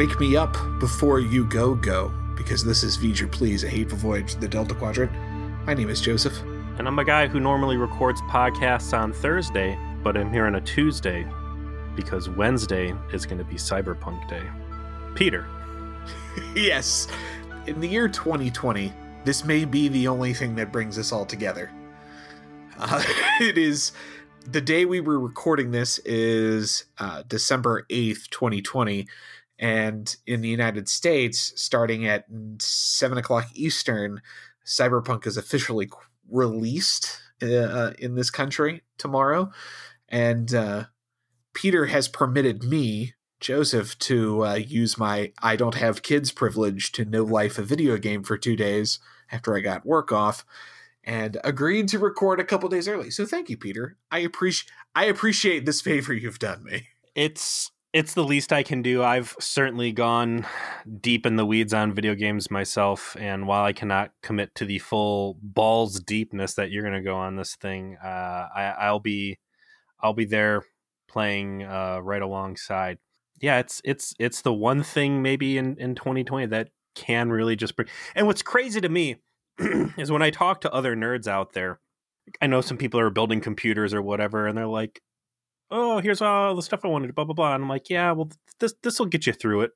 Wake me up before you go go, because this is V'ger Please, a hateful voyage to the Delta Quadrant. My name is Joseph. And I'm a guy who normally records podcasts on Thursday, but I'm here on a Tuesday because Wednesday is going to be Cyberpunk Day. Peter. yes, in the year 2020, this may be the only thing that brings us all together. Uh, it is the day we were recording this is uh, December 8th, 2020. And in the United States, starting at 7 o'clock Eastern, Cyberpunk is officially released uh, in this country tomorrow. And uh, Peter has permitted me, Joseph, to uh, use my I don't have kids privilege to no life a video game for two days after I got work off and agreed to record a couple days early. So thank you, Peter. I appreciate I appreciate this favor you've done me. It's it's the least I can do. I've certainly gone deep in the weeds on video games myself, and while I cannot commit to the full balls deepness that you're going to go on this thing, uh, I, I'll be I'll be there playing uh, right alongside. Yeah, it's it's it's the one thing maybe in in 2020 that can really just bring. And what's crazy to me is when I talk to other nerds out there. I know some people are building computers or whatever, and they're like, "Oh, here's all the stuff I wanted." Blah blah blah. And I'm like, "Yeah, well, this this will get you through it."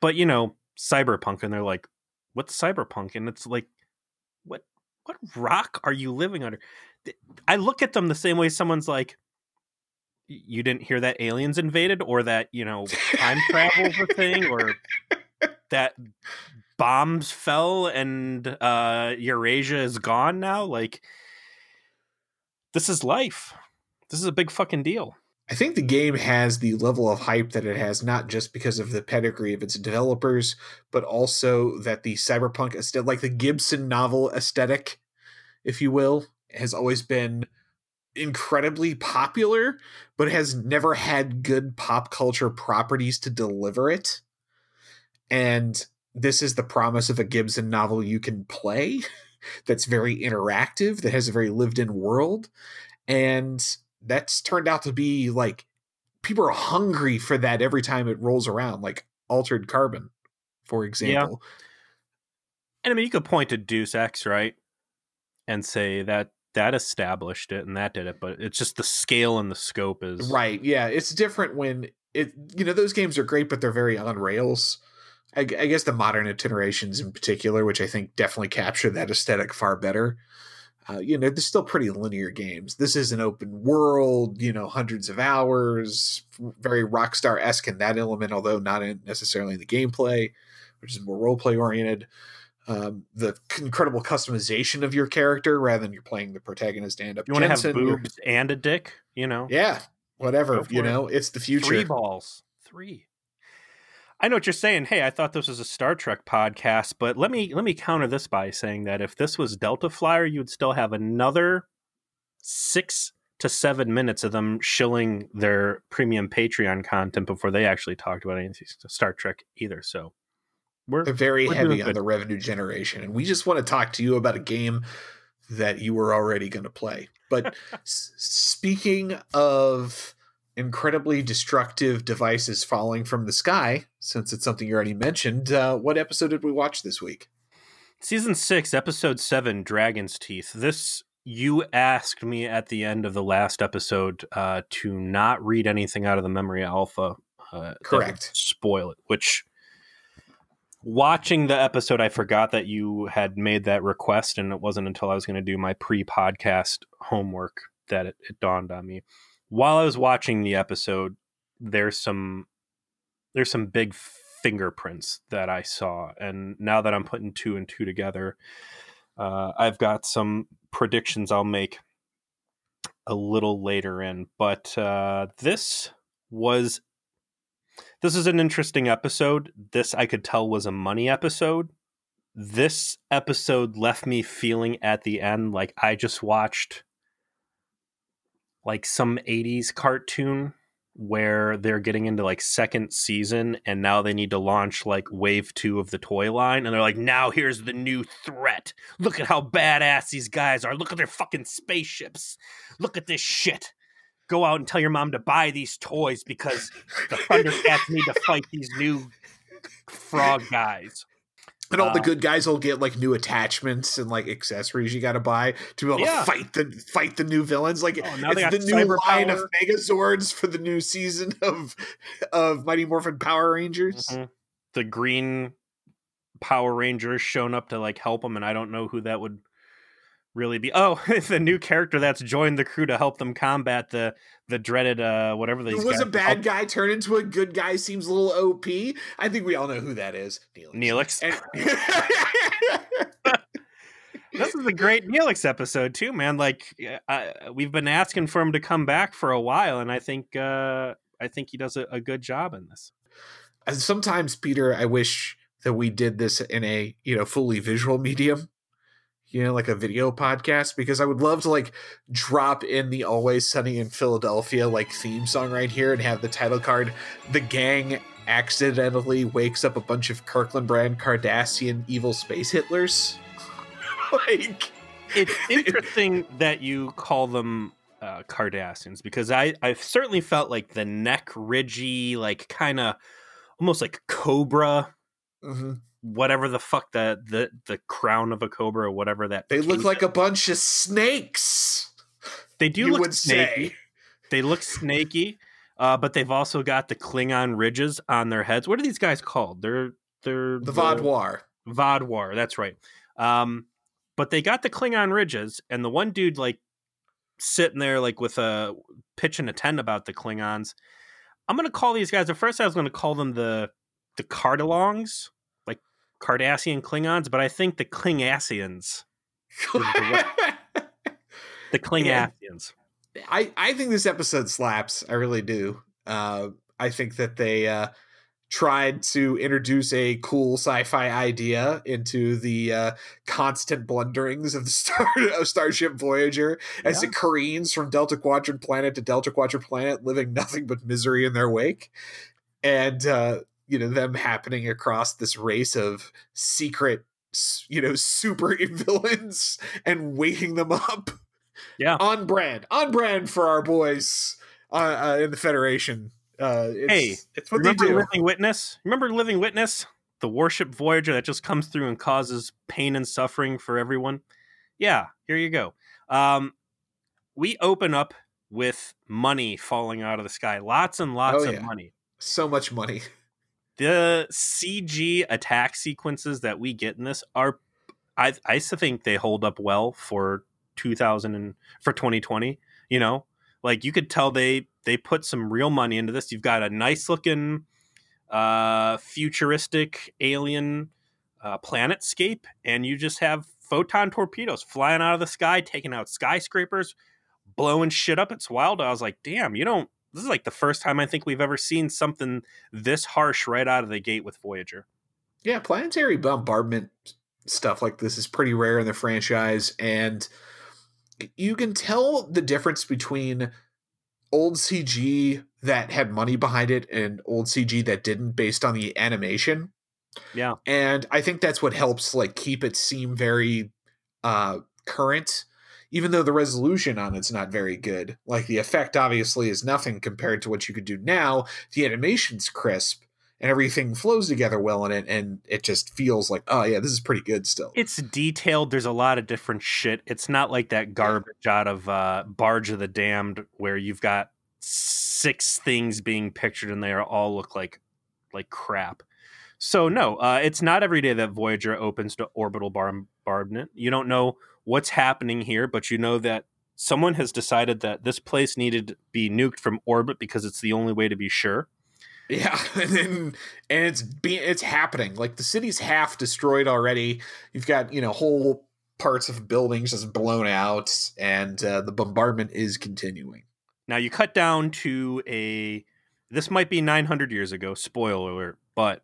But you know, cyberpunk, and they're like, "What's cyberpunk?" And it's like, "What what rock are you living under?" I look at them the same way someone's like, "You didn't hear that aliens invaded, or that you know time travel a thing, or that bombs fell and uh Eurasia is gone now like this is life this is a big fucking deal I think the game has the level of hype that it has not just because of the pedigree of its developers but also that the cyberpunk aesthetic like the Gibson novel aesthetic if you will has always been incredibly popular but has never had good pop culture properties to deliver it and this is the promise of a Gibson novel you can play that's very interactive, that has a very lived in world. And that's turned out to be like people are hungry for that every time it rolls around, like Altered Carbon, for example. Yeah. And I mean, you could point to Deus Ex, right? And say that that established it and that did it, but it's just the scale and the scope is right. Yeah, it's different when it. You know, those games are great, but they're very on rails. I, I guess the modern iterations in particular, which I think definitely capture that aesthetic far better. Uh, you know, they're still pretty linear games. This is an open world, you know, hundreds of hours, very Rockstar esque in that element, although not in necessarily in the gameplay, which is more role play oriented. Um, the incredible customization of your character rather than you're playing the protagonist and up. You want to have boobs and a dick, you know? Yeah, whatever. You know, it's the future. Three balls, three. I know what you're saying. Hey, I thought this was a Star Trek podcast, but let me let me counter this by saying that if this was Delta Flyer, you would still have another six to seven minutes of them shilling their premium Patreon content before they actually talked about anything Star Trek either. So we're they're very we're heavy on the revenue generation, and we just want to talk to you about a game that you were already going to play. But s- speaking of incredibly destructive devices falling from the sky, since it's something you already mentioned, uh, what episode did we watch this week? Season six, episode seven, Dragon's Teeth. This you asked me at the end of the last episode uh, to not read anything out of the memory alpha. Uh, Correct. Spoil it. Which, watching the episode, I forgot that you had made that request, and it wasn't until I was going to do my pre-podcast homework that it, it dawned on me while I was watching the episode, there's some there's some big fingerprints that I saw, and now that I'm putting two and two together, uh, I've got some predictions I'll make a little later in. But uh, this was this is an interesting episode. This I could tell was a money episode. This episode left me feeling at the end like I just watched like some 80s cartoon where they're getting into like second season and now they need to launch like wave 2 of the toy line and they're like now here's the new threat. Look at how badass these guys are. Look at their fucking spaceships. Look at this shit. Go out and tell your mom to buy these toys because the thundercats need to fight these new frog guys. And all the Uh, good guys will get like new attachments and like accessories you got to buy to be able Yeah. to fight the fight the new villains. Like Oh, it's the new cyber line of power. Megazords for the new season of of Mighty Morphin Power Rangers. Mhm. The green Power Rangers shown up to like help them, and I don't know who that would really be. Oh, the new character that's joined the crew to help them combat the the dreaded uh whatever these was guys a bad guy turned into a good guy seems a little OP. I think we all know who that is. Neelix. Neelix. And- this is a great Neelix episode too, man. Like I, we've been asking for him to come back for a while, and I think uh I think he does a, a good job in this. And sometimes peter i wish that we did this in a you know fully visual medium you know like a video podcast because i would love to like drop in the always sunny in philadelphia like theme song right here and have the title card the gang accidentally wakes up a bunch of kirkland brand cardassian evil space hitlers. Like it's interesting that you call them uh, Cardassians because I I've certainly felt like the neck ridgy, like kind of almost like cobra, mhm. whatever the fuck the the the crown of a cobra or whatever that. they look like is. a bunch of snakes they do look snaky. say They look snaky, uh, but they've also got the Klingon ridges on their heads. What are these guys called? They're they're the Vaadwaur. Vaadwaur, that's right. Um, but they got the Klingon ridges, and the one dude like sitting there like with a pitch and a tent about the Klingons. I'm gonna call these guys. At first, I was gonna call them the the Cardalongs, like Cardassian Klingons, but I think the Klingassians, the Klingassians. I I think this episode slaps. I really do. Uh, I think that they uh, tried to introduce a cool sci-fi idea into the uh, constant blunderings of the star of Starship Voyager as Yeah. it careens from Delta Quadrant planet to Delta Quadrant planet, living nothing but misery in their wake, and uh, you know them happening across this race of secret, you know, super villains and waking them up Yeah. on brand, on brand for our boys uh, uh, in the Federation. Uh, it's, Hey, it's what they Remember do. Living Witness? Remember Living Witness? The warship Voyager that just comes through and causes pain and suffering for everyone? Yeah, here you go. Um, we open up with money falling out of the sky. Lots and lots Oh, of money. So much money. The CG attack sequences that we get in this are I I think they hold up well for 2000 and for 2020, you know? Like you could tell they they put some real money into this. You've got a nice looking uh futuristic alien uh planetscape and you just have photon torpedoes flying out of the sky taking out skyscrapers blowing shit up it's wild i was like damn you don't this is like the first time i think we've ever seen something this harsh right out of the gate with voyager Yeah, planetary bombardment stuff like this is pretty rare in the franchise, and you can tell the difference between old CG that had money behind it and old CG that didn't based on the animation. Yeah. And I think that's what helps like keep it seem very uh current even though the resolution on it's not very good. Like the effect obviously is nothing compared to what you could do now. The animation's crisp and everything flows together well in it and it just feels like oh yeah, this is pretty good still. it's detailed there's a lot of different shit it's not like that garbage out of uh barge of the damned where you've got six things being pictured and they all look like like crap so no uh it's not every day that voyager opens to orbital bombardment you don't know what's happening here but you know that someone has decided that this place needed to be nuked from orbit because it's the only way to be sure Yeah, and then, and it's being it's happening. Like the city's half destroyed already. You've got you know whole parts of buildings just blown out, and uh, the bombardment is continuing. Now you cut down to a. This might be 900 years ago. Spoiler alert! But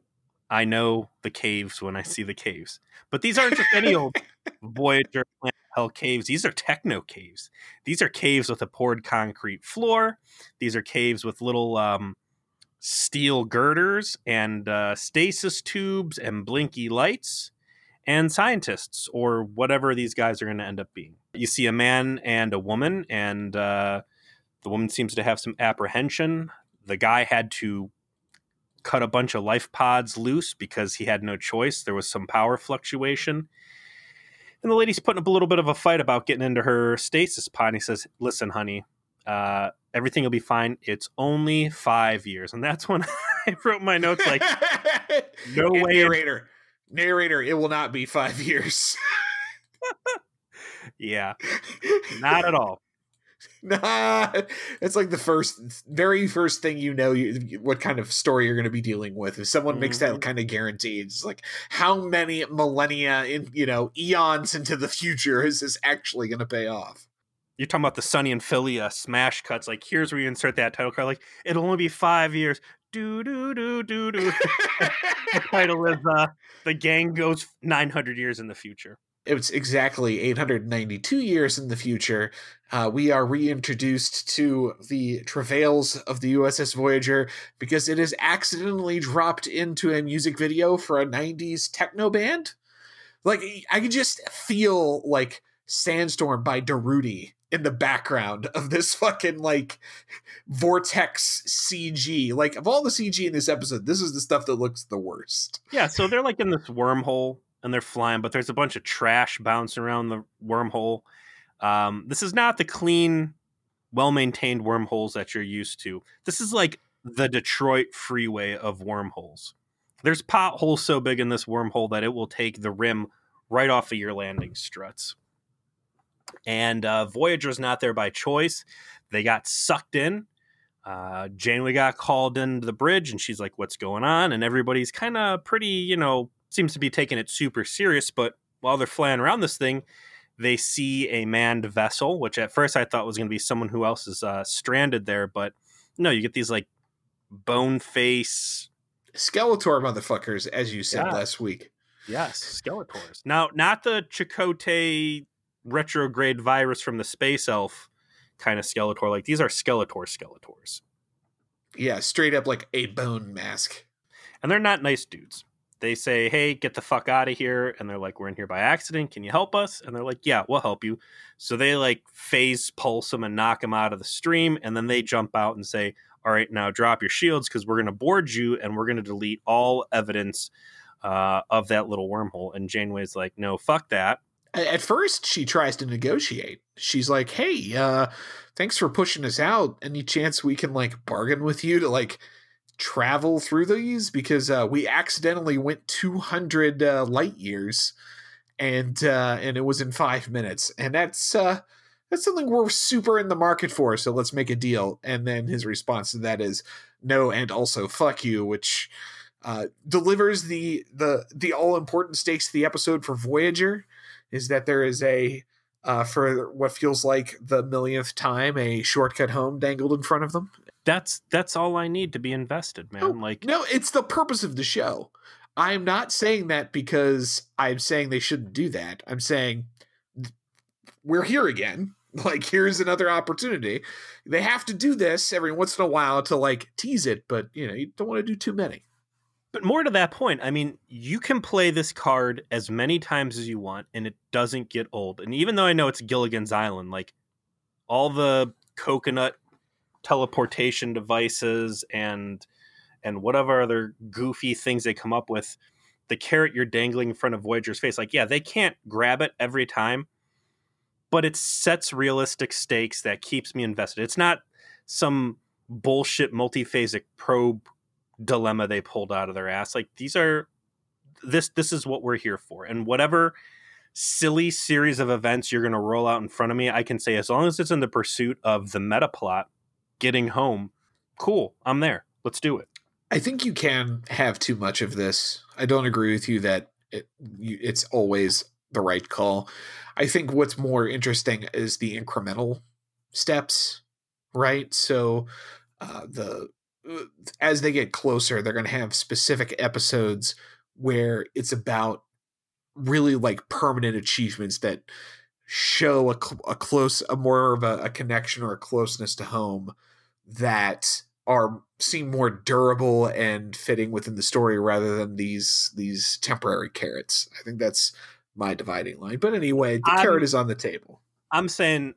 I know the caves when I see the caves. But these aren't just any old Voyager Hell caves. These are techno caves. These are caves with a poured concrete floor. These are caves with little um, steel girders and uh, stasis tubes and blinky lights and scientists or whatever these guys are going to end up being. You see a man and a woman, and uh, the woman seems to have some apprehension. The guy had to cut a bunch of life pods loose because he had no choice. There was some power fluctuation. And the lady's putting up a little bit of a fight about getting into her stasis pod. And he says, Listen, honey, uh, everything will be fine. It's only five years. And that's when I wrote my notes like, no And way. narrator. Narrator, it will not be five years. Yeah, not at all. nah, it's like the first, very first thing you know, you, what kind of story you're going to be dealing with. If someone makes that Mhm. kind of guarantee, it's like how many millennia in you know eons into the future is this actually going to pay off? You're talking about the Sunny and Philly uh, smash cuts. Like, here's where you insert that title card. Like, it'll only be five years. Do, do, do, do, do. the title is uh, The Gang Goes 900 Years in the Future. It's exactly 892 years in the future. Uh, we are reintroduced to the travails of the USS Voyager because it is accidentally dropped into a music video for a 90s techno band. Like, I can just feel like Sandstorm by Darude in the background of this fucking like vortex CG. Like, of all the CG in this episode, this is the stuff that looks the worst. Yeah, so they're like in this wormhole and they're flying, but there's a bunch of trash bouncing around the wormhole. Um, this is not the clean, well maintained wormholes that you're used to. This is like the Detroit freeway of wormholes. There's potholes so big in this wormhole that it will take the rim right off of your landing struts. And uh, Voyager's not there by choice. They got sucked in. Uh, Janeway got called into the bridge, and she's like, "What's going on?" And everybody's kind of pretty, you know, seems to be taking it super serious. But while they're flying around this thing, they see a manned vessel, which at first I thought was going to be someone who else is uh, stranded there, but no, you get these like bone face, Skeletor motherfuckers, as you said Yeah. last week. yes, Skeletors. Now, not the Chakotay retrograde virus from the space elf kind of Skeletor. Like these are Skeletor Skeletors. Yeah, straight up like a bone mask. and they're not nice dudes. They say, "Hey, get the fuck out of here," and they're like, "We're in here by accident. Can you help us?" And they're like, "Yeah, we'll help you." So they like phase pulse them and knock them out of the stream, and then they jump out and say, "All right, now drop your shields because we're going to board you and we're going to delete all evidence uh, of that little wormhole." And Janeway's like, "No, fuck that." At first, she tries to negotiate. She's like, "Hey, uh, thanks for pushing us out. Any chance we can like bargain with you to like travel through these because uh, we accidentally went 200 uh, light years, and uh, and it was in five minutes, and that's uh, that's something we're super in the market for. So let's make a deal." And then his response to that is, "No, and also fuck you," which uh, delivers the the the all important stakes of the episode for Voyager is that there is a uh, for what feels like the millionth time a shortcut home dangled in front of them. That's that's all I need to be invested, man. Oh, like, No, it's the purpose of the show. I'm not saying that because I'm saying they shouldn't do that. I'm saying we're here again. Like here's another opportunity. They have to do this every once in a while to like tease it, but you know, you don't want to do too many. But more to that point, I mean, you can play this card as many times as you want, and it doesn't get old. And even though I know it's Gilligan's Island, like all the coconut teleportation devices and and whatever other goofy things they come up with, the carrot you're dangling in front of Voyager's face, like yeah, they can't grab it every time, but it sets realistic stakes that keeps me invested. It's not some bullshit multiphasic probe dilemma they pulled out of their ass. Like these are this this is what we're here for. And whatever silly series of events you're going to roll out in front of me, I can say as long as it's in the pursuit of the meta plot, getting home, cool, I'm there. Let's do it. I think you can have too much of this. I don't agree with you that it, you, it's always the right call. I think what's more interesting is the incremental steps, right? So uh, the uh, as they get closer, they're going to have specific episodes where it's about really like permanent achievements that show a, cl- a close, a more of a, a connection or a closeness to home that are seem more durable and fitting within the story rather than these these temporary carrots. I think that's my dividing line. But anyway, the I'm- carrot is on the table. I'm saying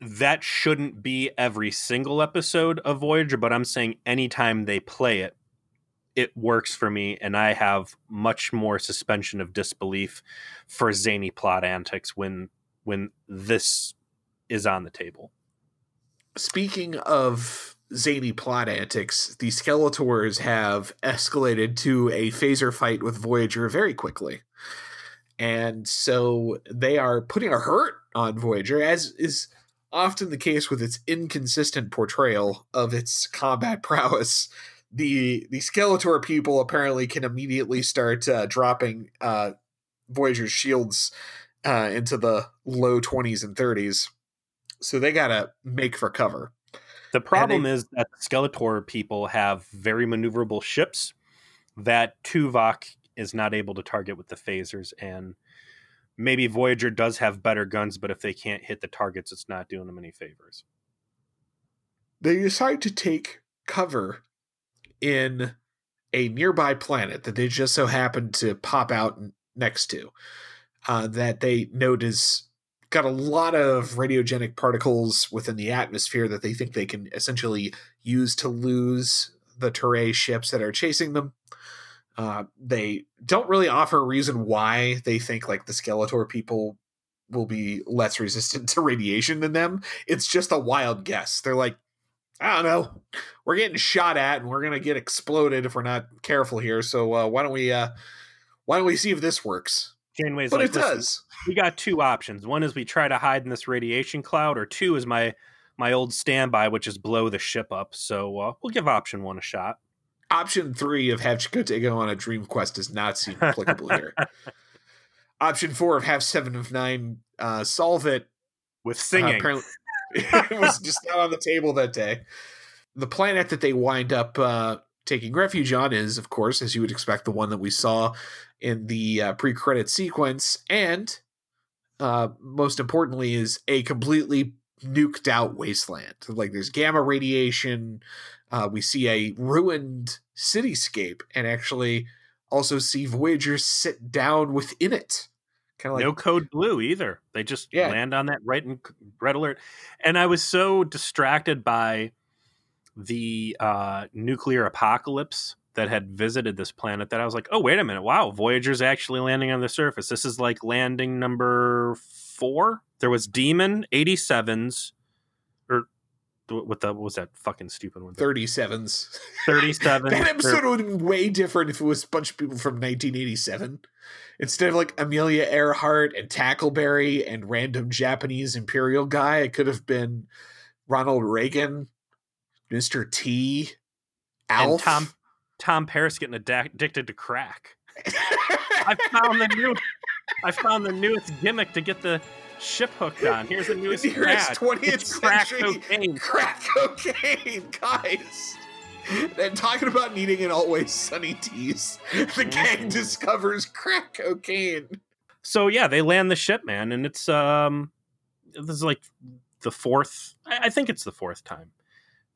that shouldn't be every single episode of Voyager, but I'm saying anytime they play it, it works for me, and I have much more suspension of disbelief for zany plot antics when when this is on the table. Speaking of zany plot antics, the Skeletors have escalated to a phaser fight with Voyager very quickly. And so they are putting a hurt on Voyager, as is often the case with its inconsistent portrayal of its combat prowess. The the Skeletor people apparently can immediately start uh, dropping uh, Voyager's shields uh, into the low 20s and 30s. So they got to make for cover. The problem they, is that Skeletor people have very maneuverable ships that Tuvok is not able to target with the phasers. And maybe Voyager does have better guns, but if they can't hit the targets, it's not doing them any favors. They decide to take cover in a nearby planet that they just so happen to pop out next to uh, that they note is got a lot of radiogenic particles within the atmosphere that they think they can essentially use to lose the Turei ships that are chasing them. Uh, they don't really offer a reason why they think like the Skeletor people will be less resistant to radiation than them. It's just a wild guess. They're like, I don't know, we're getting shot at and we're gonna get exploded if we're not careful here. So uh, why don't we uh, why don't we see if this works? Janeway's but like, it does. We got two options. One is we try to hide in this radiation cloud, or two is my my old standby, which is blow the ship up. So uh, we'll give option one a shot. Option three of have Chakotay go on a dream quest does not seem applicable here. Option four of have seven of nine uh, solve it with singing. Uh, apparently, it was just not on the table that day. The planet that they wind up uh, taking refuge on is, of course, as you would expect, the one that we saw in the uh, pre-credit sequence, and uh, most importantly, is a completely nuked out wasteland. Like there's gamma radiation. Uh, we see a ruined cityscape, and actually also see Voyager sit down within it. Kind of like no code blue either. They just yeah. land on that right and red alert. And I was so distracted by the uh, nuclear apocalypse that had visited this planet that I was like, oh, wait a minute. Wow, Voyager's actually landing on the surface. This is like landing number four. There was Demon 87s, or what the what was that fucking stupid one? 37s. 37. that episode would have been way different if it was a bunch of people from 1987. Instead of like Amelia Earhart and Tackleberry and random Japanese Imperial guy, it could have been Ronald Reagan, Mr. T, Alf. And Tom Tom Paris getting addicted to crack. I found the new. I found the newest gimmick to get the ship hooked on. Here's the newest Here's twentieth century crack cocaine. Crack cocaine, guys. And talking about needing an always sunny tease, the gang mm-hmm. discovers crack cocaine. So yeah, they land the ship, man, and it's um, this is like the fourth. I think it's the fourth time.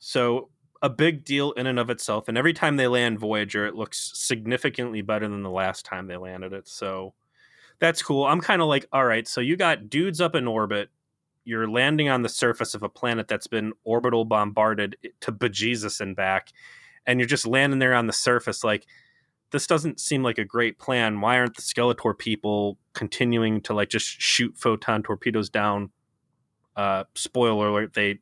So a big deal in and of itself. And every time they land Voyager, it looks significantly better than the last time they landed it. So that's cool. I'm kind of like, all right, so you got dudes up in orbit. You're landing on the surface of a planet that's been orbital bombarded to bejesus and back. And you're just landing there on the surface. Like, this doesn't seem like a great plan. Why aren't the Skeletor people continuing to like just shoot photon torpedoes down? Uh, spoiler alert: they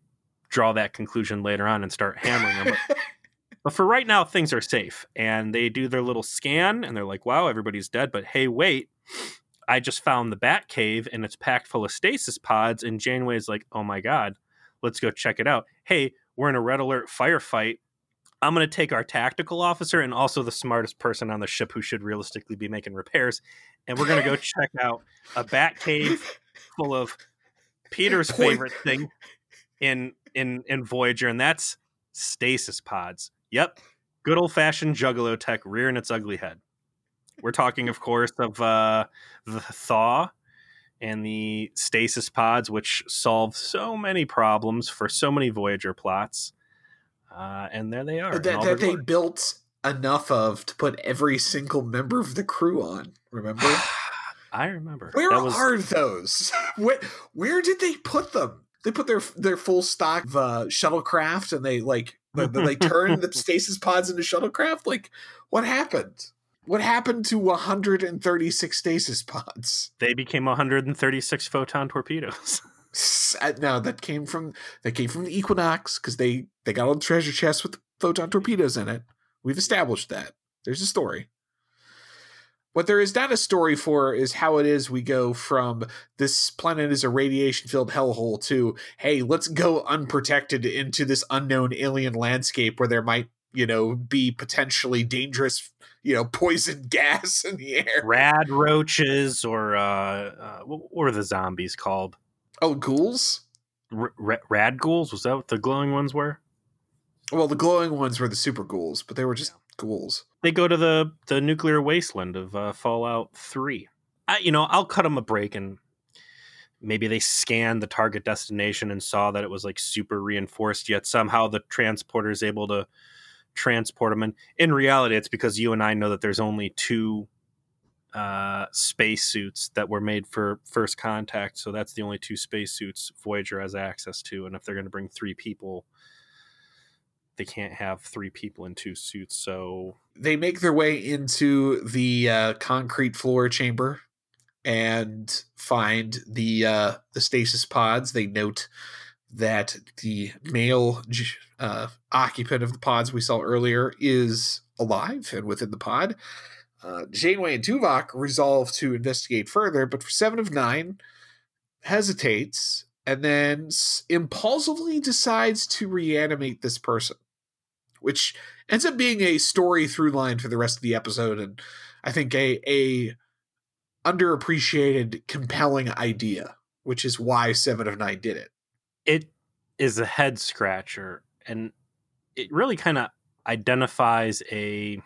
draw that conclusion later on and start hammering them. But, but for right now, things are safe. And they do their little scan and they're like, wow, everybody's dead. But hey, wait, I just found the Bat Cave and it's packed full of stasis pods. And Janeway's like, oh my God, let's go check it out. Hey, we're in a red alert firefight. I'm going to take our tactical officer and also the smartest person on the ship who should realistically be making repairs. And we're going to go check out a Bat Cave full of Peter's favorite thing in in in Voyager, and that's stasis pods. Yep, good old fashioned Juggalo tech rearing its ugly head. We're talking, of course, of uh, the Thaw and the stasis pods, which solve so many problems for so many Voyager plots. Uh, and there they are. That, that they built enough of to put every single member of the crew on. Remember? I remember. Where was... are those? where, where did they put them? They put their their full stock of uh, shuttlecraft and they like they turn the stasis pods into shuttlecraft. Like, what happened? What happened to 136 stasis pods? They became 136 photon torpedoes. no, that came from that came from the Equinox because they they got all the treasure chests with photon torpedoes in it. We've established that. There's a story. What there is not a story for is how it is we go from this planet is a radiation filled hellhole to, hey, let's go unprotected into this unknown alien landscape where there might, you know, be potentially dangerous, you know, poison gas in the air. Rad roaches or, uh, uh what were the zombies called? Oh, ghouls? R- rad ghouls? Was that what the glowing ones were? Well, the glowing ones were the super ghouls, but they were just ghouls. They go to the the nuclear wasteland of uh, Fallout Three. I, you know, I'll cut them a break and maybe they scanned the target destination and saw that it was like super reinforced. Yet somehow the transporter is able to transport them. And in reality, it's because you and I know that there's only two uh, spacesuits that were made for first contact. So that's the only two spacesuits Voyager has access to. And if they're going to bring three people, they can't have three people in two suits. So they make their way into the uh, concrete floor chamber and find the uh, the stasis pods. They note that the male uh, occupant of the pods we saw earlier is alive and within the pod. Uh, Janeway and Tuvok resolve to investigate further, but for Seven of Nine hesitates and then impulsively decides to reanimate this person, which ends up being a story through line for the rest of the episode, and I think a a underappreciated, compelling idea, which is why Seven of Nine did it. It is a head scratcher, and it really kind of identifies a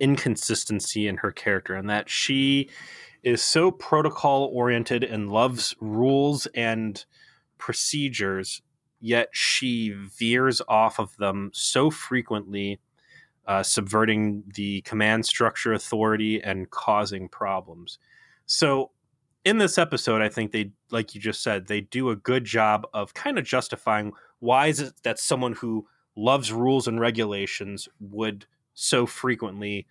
inconsistency in her character, and that she is so protocol oriented and loves rules and procedures, yet she veers off of them so frequently, uh, subverting the command structure authority and causing problems. So, in this episode, I think they, like you just said, they do a good job of kind of justifying why is it that someone who loves rules and regulations would so frequently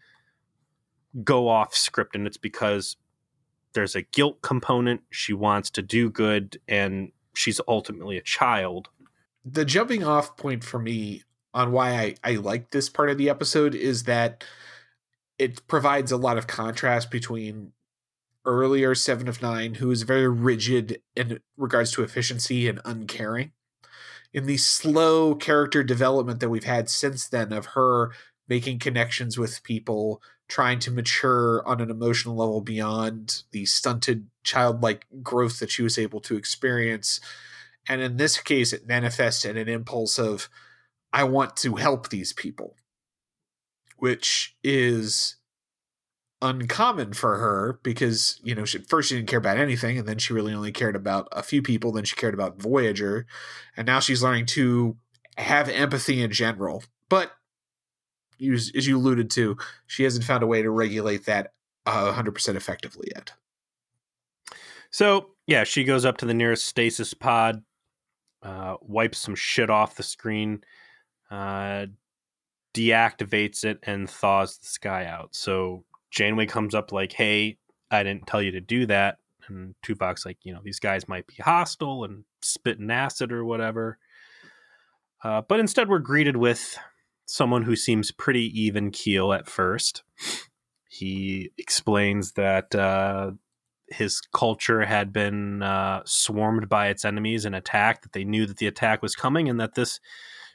go off script, and it's because there's a guilt component. She wants to do good, and she's ultimately a child. The jumping off point for me on why I, I like this part of the episode is that it provides a lot of contrast between earlier Seven of Nine, who is very rigid in regards to efficiency and uncaring, in the slow character development that we've had since then of her making connections with people, trying to mature on an emotional level beyond the stunted childlike growth that she was able to experience. And in this case, it manifests in an impulse of, I want to help these people, which is uncommon for her because, you know, she, first she didn't care about anything, and then she really only cared about a few people, then she cared about Voyager, and now she's learning to have empathy in general. But as you alluded to, she hasn't found a way to regulate that uh, 100% effectively yet. So, yeah, she goes up to the nearest stasis pod, uh, wipes some shit off the screen, uh, deactivates it, and thaws the sky out. So, Janeway comes up like, hey, I didn't tell you to do that. And Tuvok's like, you know, these guys might be hostile and spitting acid or whatever. Uh, but instead, we're greeted with someone who seems pretty even keel at first. He explains that uh, his culture had been uh, swarmed by its enemies and attacked, that they knew that the attack was coming, and that this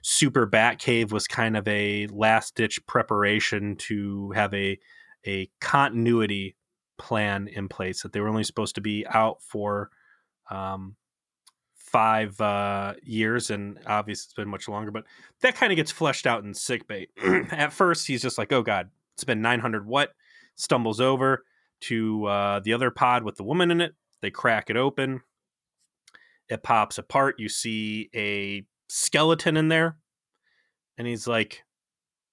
super bat cave was kind of a last ditch preparation to have a a continuity plan in place that they were only supposed to be out for um, five uh, years, and obviously it's been much longer. But that kind of gets fleshed out in sickbay. At first, he's just like, "Oh God, it's been 900 what?" Stumbles over to uh, the other pod with the woman in it. They crack it open. It pops apart. You see a skeleton in there, and he's like,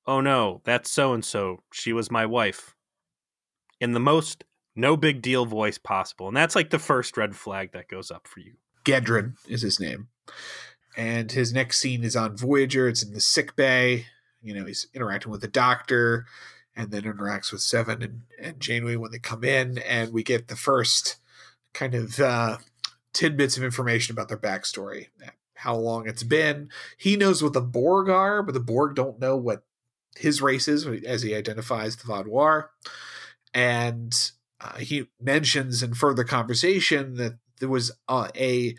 "Oh no, that's so and so. She was my wife." In the most no big deal voice possible, and that's like the first red flag that goes up for you Gedrin is his name. And his next scene is on Voyager. It's in the sick bay. You know, he's interacting with the doctor and then interacts with Seven and, and Janeway when they come in. And we get the first kind of uh, tidbits of information about their backstory, how long it's been. He knows what the Borg are, but the Borg don't know what his race is as he identifies the Vaadwaur. And uh, he mentions in further conversation that there was uh, a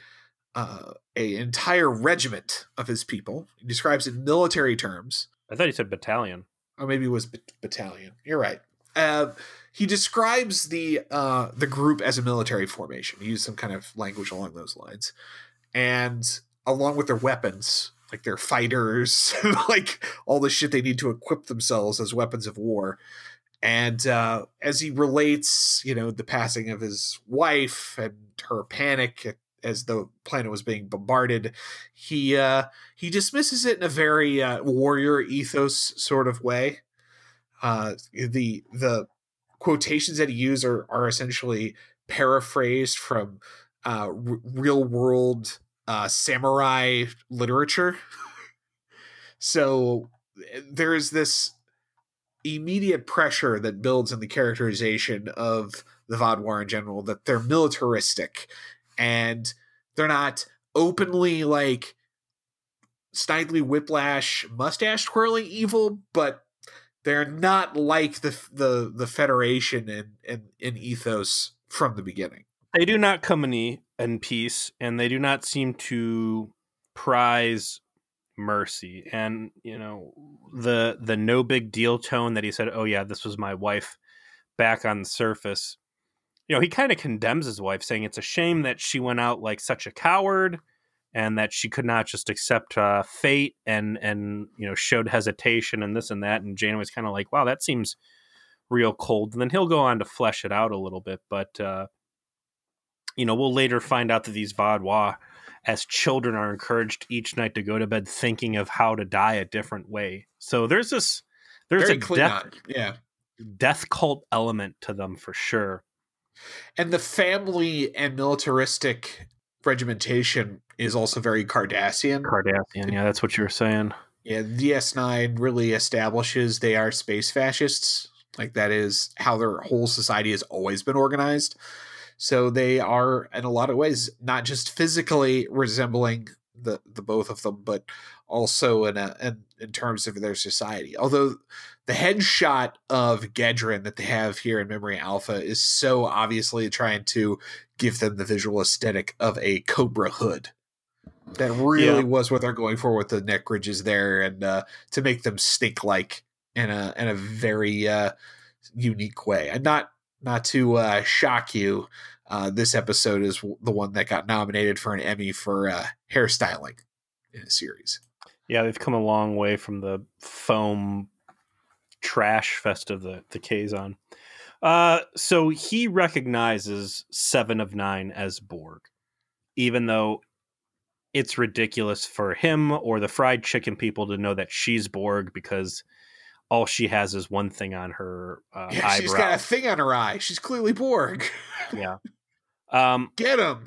uh, a entire regiment of his people. He describes it in military terms. I thought he said battalion, or maybe it was b- battalion. You're right. Uh, he describes the uh, the group as a military formation. He used some kind of language along those lines, and along with their weapons, like their fighters, like all the shit they need to equip themselves as weapons of war. And uh, as he relates, you know, the passing of his wife and her panic as the planet was being bombarded, he uh, he dismisses it in a very uh, warrior ethos sort of way. Uh, the the quotations that he uses are are essentially paraphrased from uh, r- real world uh, samurai literature. so eh, there's this immediate pressure that builds in the characterization of the Vaadwaur in general that they're militaristic and they're not openly like Snidely Whiplash mustache twirling evil, but they're not like the the the Federation in, in, in ethos from the beginning. They do not come in, in peace, and they do not seem to prize mercy and you know the the no big deal tone that he said oh yeah this was my wife back on the surface you know he kind of condemns his wife saying it's a shame that she went out like such a coward and that she could not just accept uh, fate and and you know showed hesitation and this and that and Jane was kind of like wow that seems real cold and then he'll go on to flesh it out a little bit but uh you know we'll later find out that these Vaadwaur as children are encouraged each night to go to bed thinking of how to die a different way. So there's this there's Very a death, yeah death cult element to them for sure. And the family and militaristic regimentation is also very Cardassian. Cardassian, yeah, that's what you were saying. Yeah, DS9 really establishes they are space fascists. Like that is how their whole society has always been organized. So they are, in a lot of ways, not just physically resembling the the both of them, but also in a in, in terms of their society. Although the headshot of Gedrin that they have here in Memory Alpha is so obviously trying to give them the visual aesthetic of a Cobra hood. That really yeah. was what they're going for with the neck ridges there, and uh, to make them stink like in a in a very uh, unique way. And not not to uh, shock you, uh, this episode is the one that got nominated for an Emmy for uh, hairstyling in a series. Yeah, they've come a long way from the foam trash fest of the the Kazon. Uh, so he recognizes Seven of Nine as Borg, even though it's ridiculous for him or the fried chicken people to know that she's Borg because all she has is one thing on her uh, yeah, eyebrow. She's got a thing on her eye. She's clearly Borg. yeah. Um, Get him.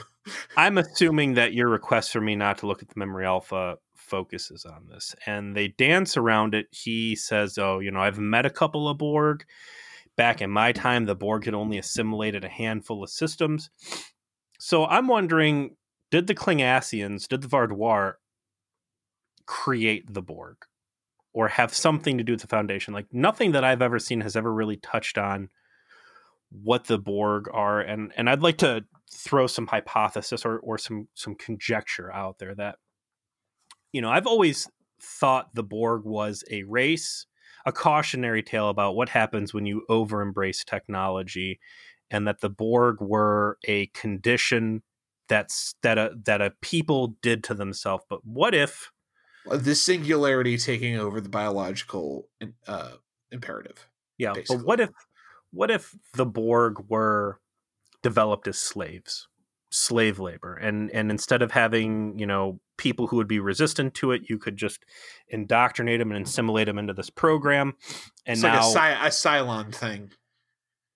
I'm assuming that your request for me not to look at the memory alpha focuses on this, and they dance around it. He says, "Oh, you know, I've met a couple of Borg. Back in my time, the Borg had only assimilated a handful of systems. So I'm wondering, did the Klingassians, did the Vaadwaur create the Borg?" or have something to do with the foundation. Like nothing that I've ever seen has ever really touched on what the Borg are, and and I'd like to throw some hypothesis or or some some conjecture out there that you know I've always thought the Borg was a race, a cautionary tale about what happens when you over embrace technology, and that the Borg were a condition that's that a that a people did to themselves. But what if the singularity taking over the biological uh, imperative. Yeah, basically. but what if what if the Borg were developed as slaves, slave labor, and and instead of having you know people who would be resistant to it, you could just indoctrinate them and assimilate them into this program, and it's now like a, a Cylon thing.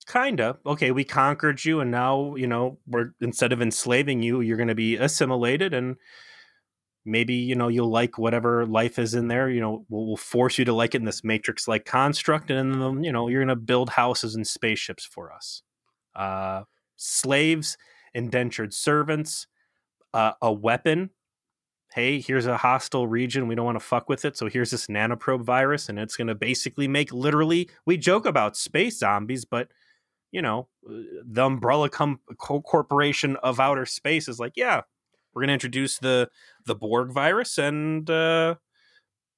Kinda. Okay, we conquered you, and now you know we're instead of enslaving you, you're going to be assimilated and maybe you know you'll like whatever life is in there. You know, we'll, we'll force you to like it in this matrix-like construct, and then you know you're going to build houses and spaceships for us. Uh, slaves, indentured servants, uh, a weapon. Hey, here's a hostile region. We don't want to fuck with it. So here's this nanoprobe virus, and it's going to basically make literally. We joke about space zombies, but you know, uh, the umbrella com- corporation of outer space is like, yeah, we're going to introduce the the Borg virus and uh,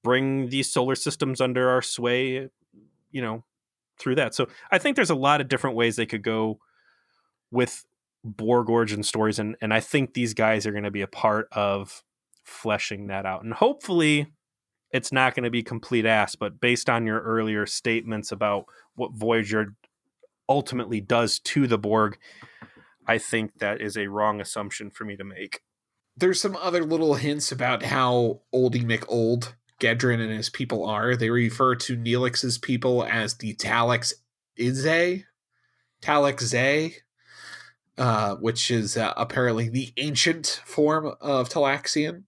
bring these solar systems under our sway. You know, through that. So I think there's a lot of different ways they could go with Borg origin stories, and and I think these guys are going to be a part of fleshing that out, and hopefully. It's not going to be complete ass, but based on your earlier statements about what Voyager ultimately does to the Borg, I think that is a wrong assumption for me to make. There's some other little hints about how oldie McOld Gedrin and his people are. They refer to Neelix's people as the Talax Ize, Talax Zay, uh, which is uh, apparently the ancient form of Talaxian.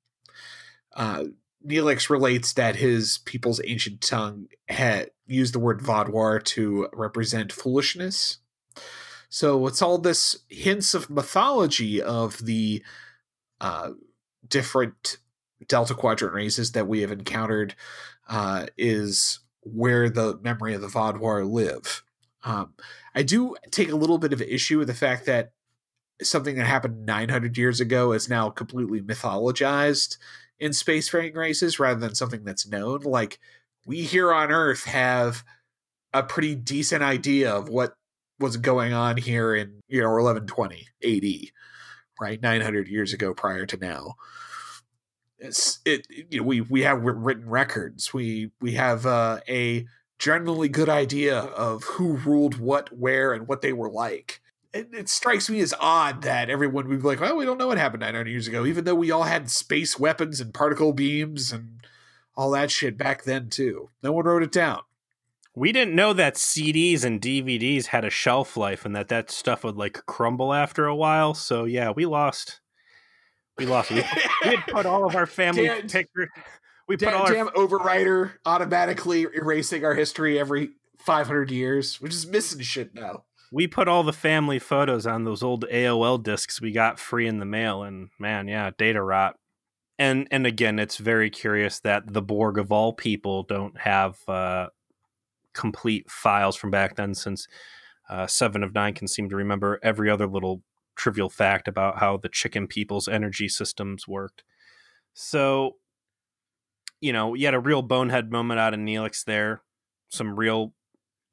Uh, Neelix relates that his people's ancient tongue had used the word Vaadwaur to represent foolishness. So it's all this hints of mythology of the uh, different Delta Quadrant races that we have encountered uh, is where the memory of the Vaadwaur live. Um, I do take a little bit of issue with the fact that something that happened 900 years ago is now completely mythologized in spacefaring races rather than something that's known. Like we here on Earth have a pretty decent idea of what was going on here in you know 1120 AD, right? 900 years ago prior to now. It's it you know we we have written records. We we have uh, a generally good idea of who ruled what, where, and what they were like it, it, strikes me as odd that everyone would be like, "Well, we don't know what happened 900 years ago," even though we all had space weapons and particle beams and all that shit back then too. No one wrote it down. We didn't know that CDs and DVDs had a shelf life and that that stuff would like crumble after a while. So yeah, we lost. We lost. We, we had put all of our family damn, pictures. We put damn, all our damn overwriter automatically erasing our history every 500 years. We're just missing shit now we put all the family photos on those old AOL discs we got free in the mail, and man, yeah, data rot. And and again, it's very curious that the Borg of all people don't have uh, complete files from back then, since uh, Seven of Nine can seem to remember every other little trivial fact about how the chicken people's energy systems worked. So, you know, you had a real bonehead moment out of Neelix there. Some real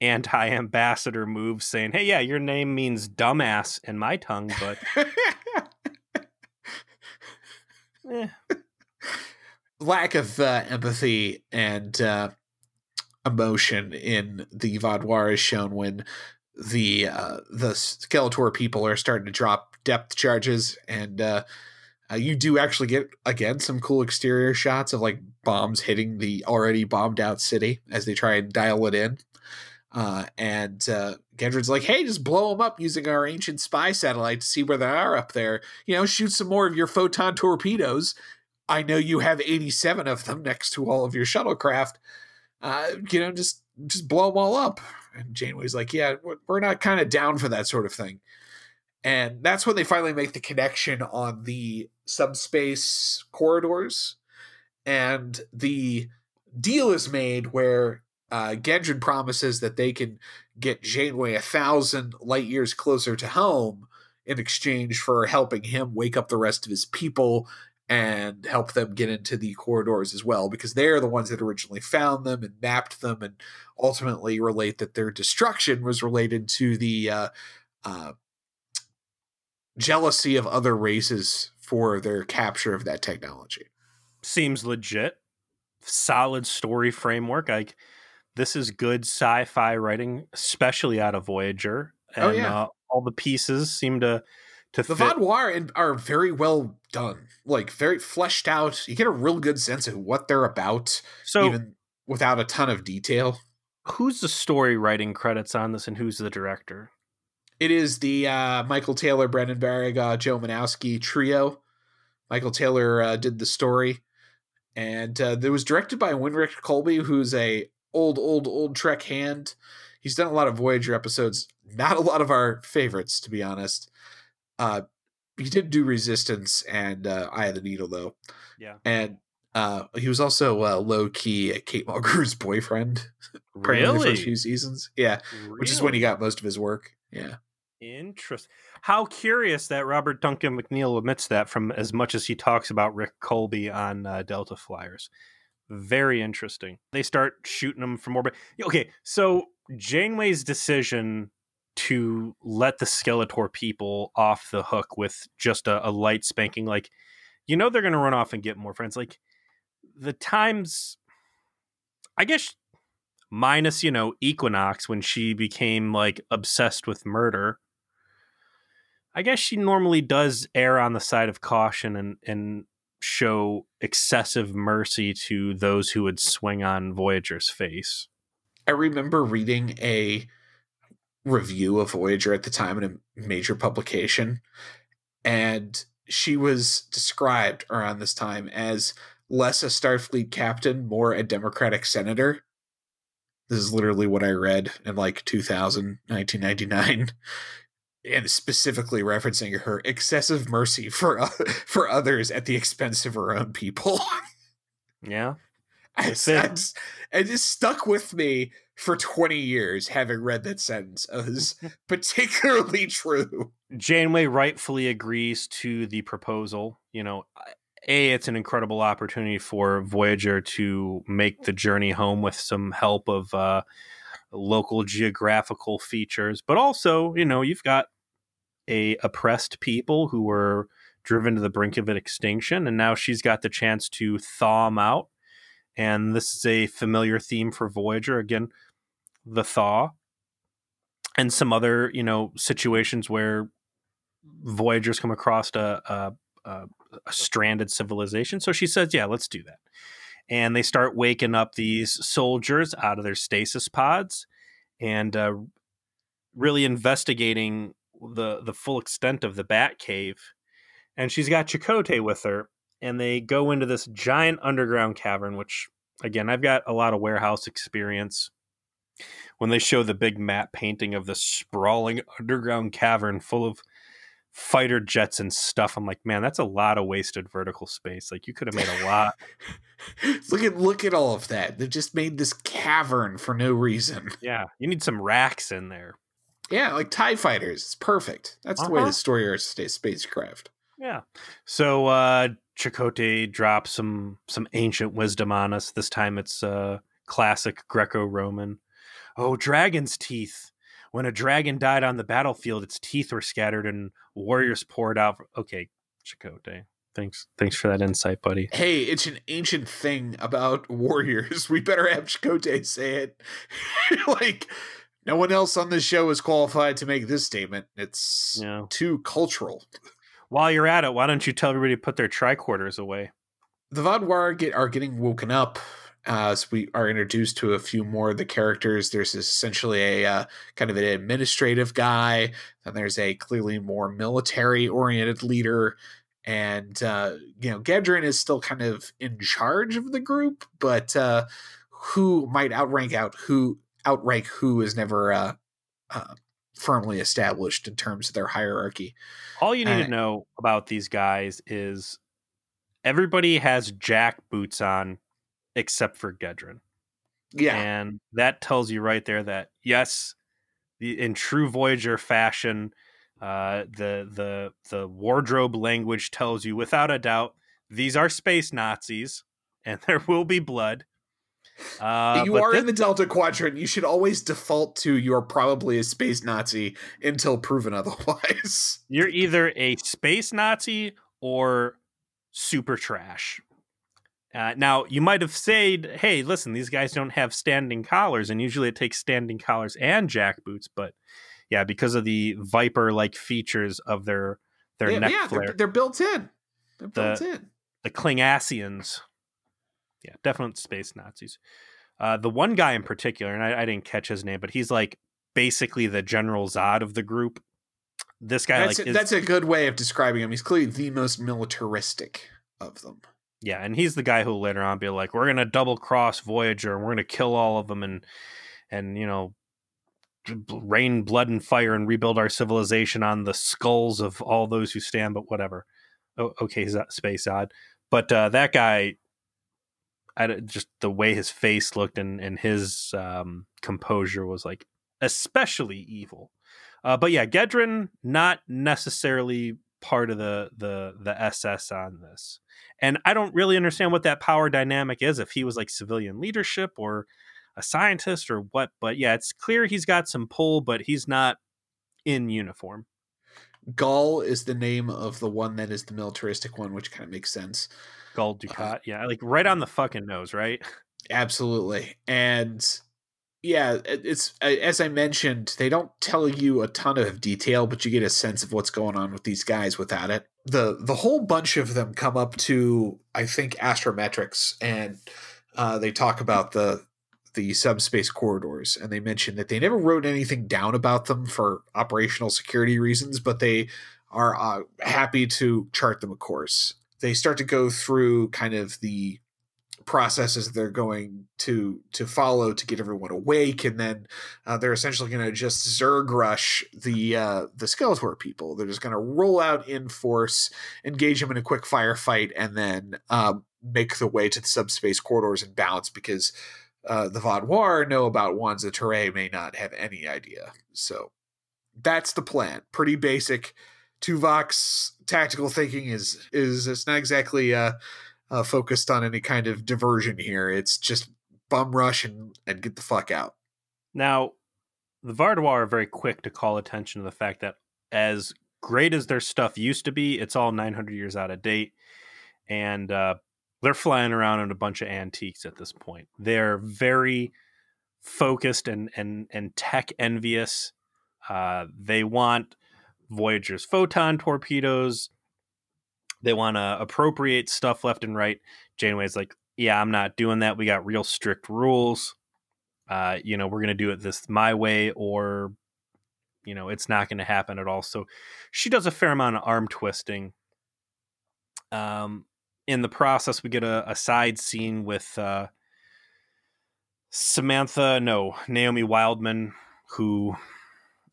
anti-ambassador move saying, "Hey, yeah, your name means dumbass in my tongue, but eh. lack of uh, empathy and uh, emotion in the Vaadwaur is shown when the uh, the Skeletor people are starting to drop depth charges, and uh, uh, you do actually get again some cool exterior shots of like bombs hitting the already bombed out city as they try and dial it in. Uh, and uh, Gedrin's like, hey, just blow them up using our ancient spy satellite to see where they are up there. You know, shoot some more of your photon torpedoes. I know you have 87 of them next to all of your shuttlecraft. Uh, you know, just just blow them all up. And Janeway's like, yeah, we're not kind of down for that sort of thing. And that's when they finally make the connection on the subspace corridors. And the deal is made where uh, Gedrin promises that they can get Janeway a thousand light years closer to home in exchange for helping him wake up the rest of his people and help them get into the corridors as well, because they're the ones that originally found them and mapped them, and ultimately relate that their destruction was related to the uh, uh, jealousy of other races for their capture of that technology. Seems legit. Solid story framework. Like this is good sci-fi writing, especially out of Voyager. And, oh yeah, uh, all the pieces seem to to the fit. Vaadwaur are very well done, like very fleshed out. You get a real good sense of what they're about, so even without a ton of detail. Who's the story writing credits on this, and who's the director? It is the uh, Michael Taylor, Brannon Braga, Joe Menosky trio Michael Taylor uh, did the story, and uh, it was directed by Winrich Kolbe, who's a old, old, old Trek hand. He's done a lot of Voyager episodes, not a lot of our favorites, to be honest. Uh, he did do Resistance and uh, Eye of the Needle, though. Yeah. And uh, he was also uh, low key Kate Mulgrew's boyfriend. apparently The first few seasons, yeah, Really? which is when he got most of his work. Yeah, Interesting. How curious that Robert Duncan McNeil admits that from as much as he talks about Rick Kolbe on uh, Delta Flyers. Very interesting. They start shooting them from orbit. Okay, so Janeway's decision to let the Skeletor people off the hook with just a, a light spanking, like, you know, they're going to run off and get more friends. Like, the times, I guess, minus, you know, Equinox when she became like obsessed with murder. I guess she normally does err on the side of caution and, and show excessive mercy to those who would swing on Voyager's face. I remember reading a review of Voyager at the time in a major publication, and she was described around this time as less a Starfleet captain, more a Democratic senator. This is literally what I read in like 2000, 1999. And specifically referencing her excessive mercy for uh, for others at the expense of her own people. Yeah. I. I just- stuck with me for 20 years having read that sentence. Was particularly true. Janeway rightfully agrees to the proposal. You know, A, it's an incredible opportunity for Voyager to make the journey home with some help of uh, local geographical features, but also, you know, you've got a oppressed people who were driven to the brink of an extinction, and now she's got the chance to thaw them out. And this is a familiar theme for Voyager. Again, the thaw and some other, you know, situations where Voyagers come across a, a, a, a stranded civilization. So she says, "Yeah, let's do that." And they start waking up these soldiers out of their stasis pods, and uh, really investigating the the full extent of the Bat Cave. And she's got Chakotay with her, and they go into this giant underground cavern. Which, again, I've got a lot of warehouse experience. When they show the big map painting of the sprawling underground cavern full of fighter jets and stuff. I'm like, man, that's a lot of wasted vertical space. Like you could have made a lot. look at look at all of that. They just made this cavern for no reason. yeah, you need some racks in there. Yeah, like TIE fighters. It's perfect. That's the way Uh-huh. the story arcs stay spacecraft. Yeah. So uh Chakotay drops some some ancient wisdom on us. This time it's uh classic Greco-Roman. Oh, dragon's teeth. When a dragon died on the battlefield, its teeth were scattered and warriors poured out. Okay, Chakotay. Thanks thanks for that insight, buddy. Hey, it's an ancient thing about warriors. We better have Chakotay say it. like, no one else on this show is qualified to make this statement. It's Yeah. too cultural. While you're at it, why don't you tell everybody to put their tricorders away? the Vaadwaur get are getting woken up as we are introduced to a few more of the characters. There's essentially a uh, kind of an administrative guy, and there's a clearly more military oriented leader. And uh, you know, Gedrin is still kind of in charge of the group, but uh, who might outrank out who outrank who is never uh, uh, firmly established in terms of their hierarchy. All you need Uh, to know about these guys is everybody has jack boots on except for Gedrin. Yeah, And that tells you right there that yes, the, in true Voyager fashion, uh, the the the wardrobe language tells you without a doubt these are space Nazis, and there will be blood. Uh, you are thi- in the Delta Quadrant. You should always default to you're probably a space Nazi until proven otherwise. you're either a space Nazi or super trash. Uh, now you might have said, "Hey, listen, these guys don't have standing collars, and usually it takes standing collars and jack boots." But yeah, because of the viper-like features of their their yeah, neck yeah, flare, they're, they're built in. They're built The- in. the Klingassians, yeah, definite space Nazis. Uh, the one guy in particular, and I, I didn't catch his name, but he's like basically the General Zod of the group. this guy that's, like a, is, that's a good way of describing him. He's clearly the most militaristic of them. yeah, and he's the guy who later on be like, we're gonna double cross Voyager and we're gonna kill all of them and and you know rain blood and fire and rebuild our civilization on the skulls of all those who stand. But whatever. Oh, okay, space odd. But uh, that guy, I just the way his face looked and and his um, composure was like especially evil. Uh, but yeah, Gedrin not necessarily part of the the the SS on this, and I don't really understand what that power dynamic is. If he was like civilian leadership or a scientist or what, but yeah, it's clear he's got some pull, but he's not in uniform. Gaul is the name of the one that is the militaristic one, which kind of makes sense. Gul Dukat, uh, yeah, like right on the fucking nose, right? Absolutely, and yeah, it's as I mentioned, they don't tell you a ton of detail, but you get a sense of what's going on with these guys without it. the The whole bunch of them come up to, I think, astrometrics, and uh, they talk about the the subspace corridors, and they mention that they never wrote anything down about them for operational security reasons, but they are uh, happy to chart them a course. They start to go through kind of the processes they're going to to follow to get everyone awake, and then uh, they're essentially going to just zerg rush the uh, the Skeletor people. They're just going to roll out in force, engage them in a quick firefight, and then um, make the way to the subspace corridors and bounce because uh, the Vaadwaur know about that Turei may not have any idea. So that's the plan. Pretty basic. Tuvok's tactical thinking is is it's not exactly uh, uh, focused on any kind of diversion here. It's just bum rush and, and get the fuck out. Now, the Vaadwaur are very quick to call attention to the fact that as great as their stuff used to be, it's all 900 years out of date. And uh, they're flying around in a bunch of antiques at this point. They're very focused and and and tech envious. Uh, they want Voyager's photon torpedoes. They want to appropriate stuff left and right. Janeway's like, yeah, I'm not doing that. We got real strict rules. Uh, you know, we're to do it this my way, or, you know, it's not to happen at all. So she does a fair amount of arm twisting. Um, in the process, we get a, a side scene with uh, Samantha, no, Naomi Wildman, who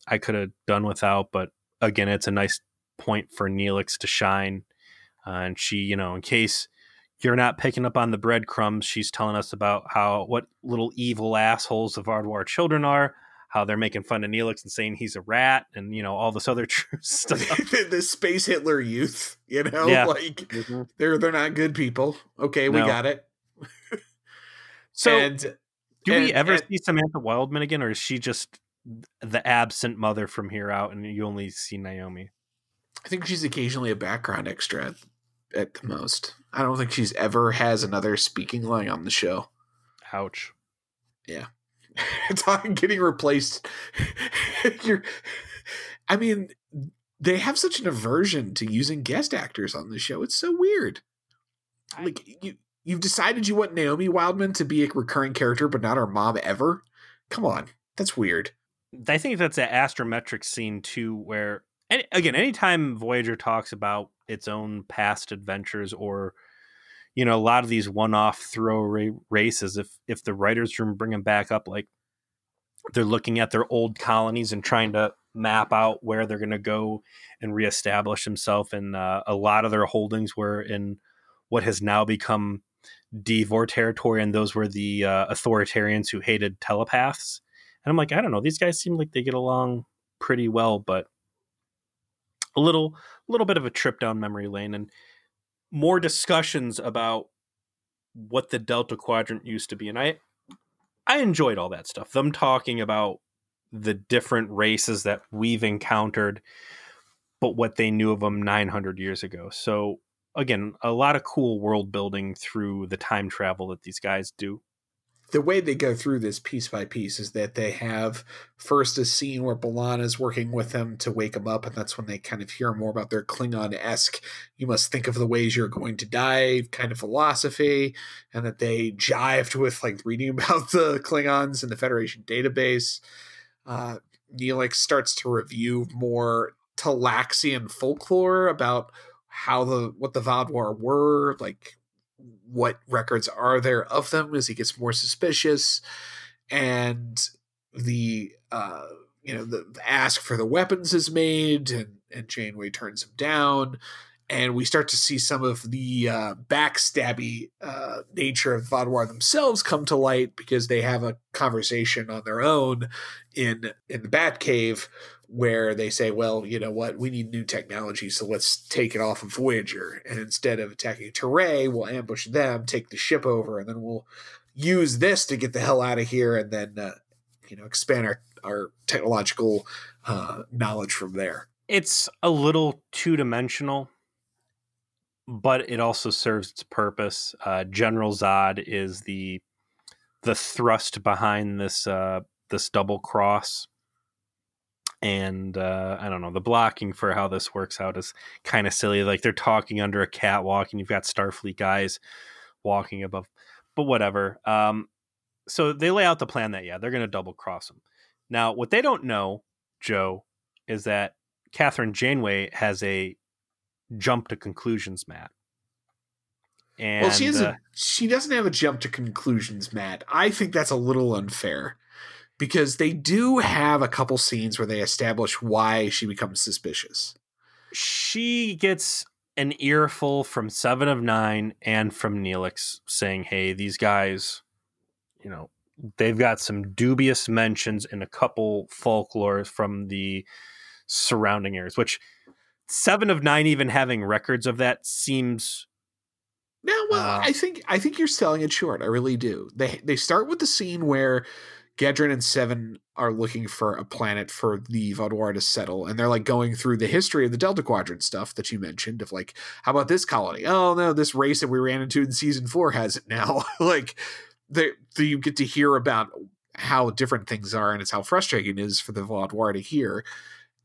I could have done without, but again, it's a nice point for Neelix to shine. Uh, and she, you know, in case you're not picking up on the breadcrumbs, she's telling us about how what little evil assholes the Vaadwaur children are, how they're making fun of Neelix and saying he's a rat, and you know all this other true stuff. the, the, space Hitler youth, you know, yeah. like mm-hmm. they're they're not good people. Okay, we got it. so, and, do and, we ever and, see Samantha Wildman again, or is she just the absent mother from here out, and you only see Naomi? I think she's occasionally a background extra at the most. I don't think she's ever has another speaking line on the show. Ouch. Yeah. Talking getting replaced. You're I mean, they have such an aversion to using guest actors on the show. It's so weird. Like you you've decided you want Naomi Wildman to be a recurring character, but not our mom ever? Come on. That's weird. I think that's an astrometric scene too, where and again, anytime Voyager talks about its own past adventures or you know a lot of these one-off throw races if if the writers room bring them back up like they're looking at their old colonies and trying to map out where they're going to go and reestablish themselves and uh, a lot of their holdings were in what has now become Devore territory and those were the uh, authoritarians who hated telepaths. And i'm like i don't know these guys seem like they get along pretty well but a little little bit of a trip down memory lane. And more discussions about what the Delta Quadrant used to be. And I I enjoyed all that stuff. Them talking about the different races that we've encountered, but what they knew of them 900 years ago. So again, a lot of cool world building through the time travel that these guys do the way they go through this piece by piece is that they have first a scene where B'Elanna is working with them to wake them up, and that's when they kind of hear more about their Klingon esque, you must think of the ways you're going to die kind of philosophy, and that they jived with like reading about the Klingons in the Federation database. Uh, Neelix starts to review more Talaxian folklore about how the what the Vaadwaur were, like what records are there of them as he gets more suspicious, and the uh, you know the, the ask for the weapons is made, and and Janeway turns him down, and we start to see some of the uh, backstabby uh, nature of Vaadwaur themselves come to light because they have a conversation on their own in in the Batcave where they say, "Well, you know what? We need new technology, so let's take it off of Voyager, and instead of attacking Turei, we'll ambush them, take the ship over, and then we'll use this to get the hell out of here, and then uh, you know expand our our technological uh, knowledge from there." It's a little two dimensional but it also serves its purpose. Uh, General Zod is the the thrust behind this uh, this double cross, and uh, I don't know the blocking for how this works out is kind of silly. Like they're talking under a catwalk, and you've got Starfleet guys walking above, but whatever. Um, so they lay out the plan that yeah they're going to double cross them. Now what they don't know, Joe, is that Kathryn Janeway has a jump to conclusions, Matt. And, well, she isn't. Uh, she doesn't have a jump to conclusions, Matt. I think that's a little unfair because they do have a couple scenes where they establish why she becomes suspicious. She gets an earful from Seven of Nine and from Neelix saying, "Hey, these guys, you know, they've got some dubious mentions in a couple folklores from the surrounding areas." Which seven of nine even having records of that seems no well uh, i think i think you're selling it short i really do they they start with the scene where Gedrin and Seven are looking for a planet for the Vaadwaur to settle, and they're like going through the history of the Delta Quadrant stuff that you mentioned. Of like, how about this colony? Oh no, this race that we ran into in season four has it now. like, they, you get to hear about how different things are, and it's how frustrating it is for the Vaadwaur to hear.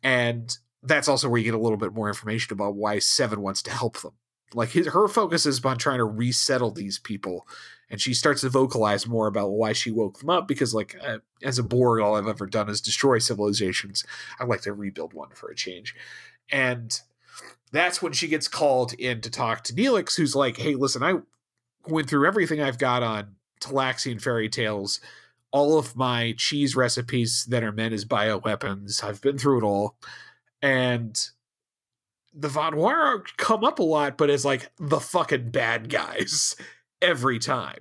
And that's also where you get a little bit more information about why Seven wants to help them. Like his, her focus is on trying to resettle these people, and she starts to vocalize more about why she woke them up. Because, like, uh, as a Borg, all I've ever done is destroy civilizations. I'd like to rebuild one for a change, and that's when she gets called in to talk to Neelix, who's like, "Hey, listen, I went through everything I've got on Talaxian fairy tales." All of my cheese recipes that are meant as bioweapons. I've been through it all and the Von Vaadwaur come up a lot, but as like the fucking bad guys every time.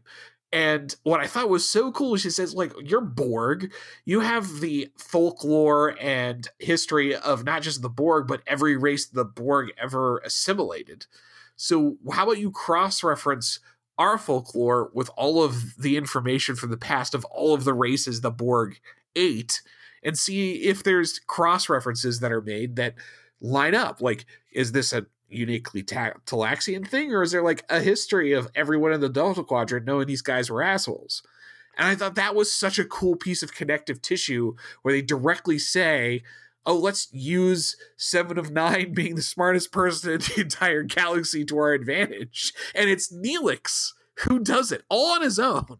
And what I thought was so cool she says, like, you're Borg. You have the folklore and history of not just the Borg, but every race the Borg ever assimilated. So how about you cross reference our folklore with all of the information from the past of all of the races the Borg ate and see if there's cross references that are made that line up. Like, is this a uniquely ta- Talaxian thing, or is there like a history of everyone in the Delta Quadrant knowing these guys were assholes? And I thought that was such a cool piece of connective tissue where they directly say, oh, let's use Seven of Nine being the smartest person in the entire galaxy to our advantage. And it's Neelix who does it all on his own.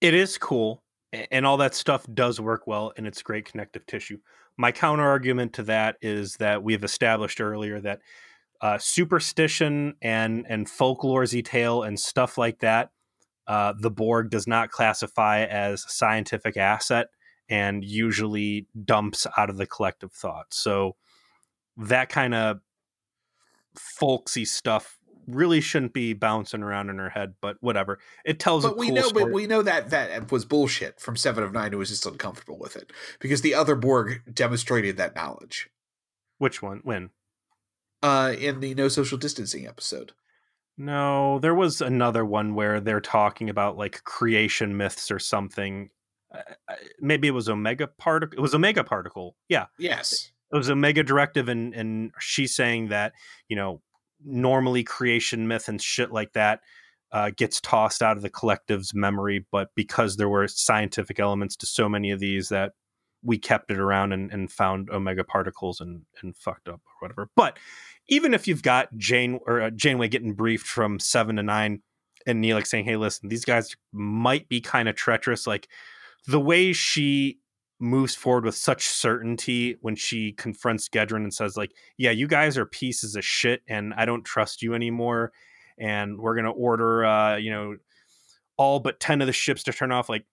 It is cool and all that stuff does work well and it's great connective tissue. My counter argument to that is that we've established earlier that uh, superstition and and folklore's tale and stuff like that, uh, the Borg does not classify as scientific asset and usually dumps out of the collective thought. So that kind of folksy stuff really shouldn't be bouncing around in her head, but whatever. It tells. But we cool know, story. but we know that that was bullshit from Seven of Nine, who was just uncomfortable with it because the other Borg demonstrated that knowledge. Which one? When? Uh, in the no social distancing episode. No, there was another one where they're talking about like creation myths or something. Uh, uh maybe it was Omega particle. It was Omega particle. Yeah. Yes. It was Omega directive, and and she's saying that you know normally creation myth and shit like that uh, gets tossed out of the collective's memory, but because there were scientific elements to so many of these that we kept it around and, and found omega particles and, and fucked up or whatever. But even if you've got Jane or uh, Janeway getting briefed from seven to nine and Neelix saying, "Hey, listen, these guys might be kind of treacherous," like the way she moves forward with such certainty when she confronts Gedrin and says, like, yeah, you guys are pieces of shit and I don't trust you anymore. And we're gonna order uh, you know, all but 10 of the ships to turn off. Like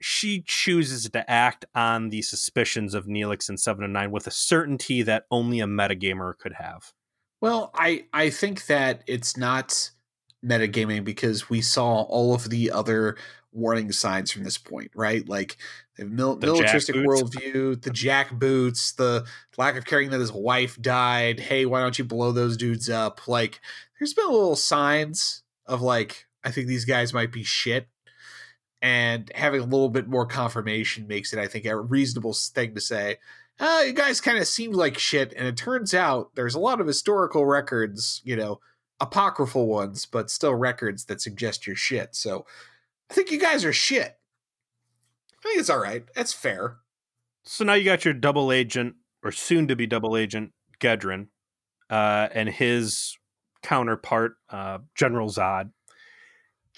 she chooses to act on the suspicions of Neelix and Seven and Nine with a certainty that only a metagamer could have. Well, I I think that it's not metagaming because we saw all of the other warning signs from this point, right? Like the, mil- the militaristic worldview, the jack boots, the lack of caring that his wife died. Hey, why don't you blow those dudes up? Like, there's been little signs of like, I think these guys might be shit. And having a little bit more confirmation makes it, I think, a reasonable thing to say. Uh, you guys kind of seemed like shit, and it turns out there's a lot of historical records, you know, apocryphal ones, but still records that suggest you're shit. So I think you guys are shit. I think it's all right. That's fair. So now you got your double agent, or soon to be double agent, Gedrin, uh, and his counterpart, uh, General Zod.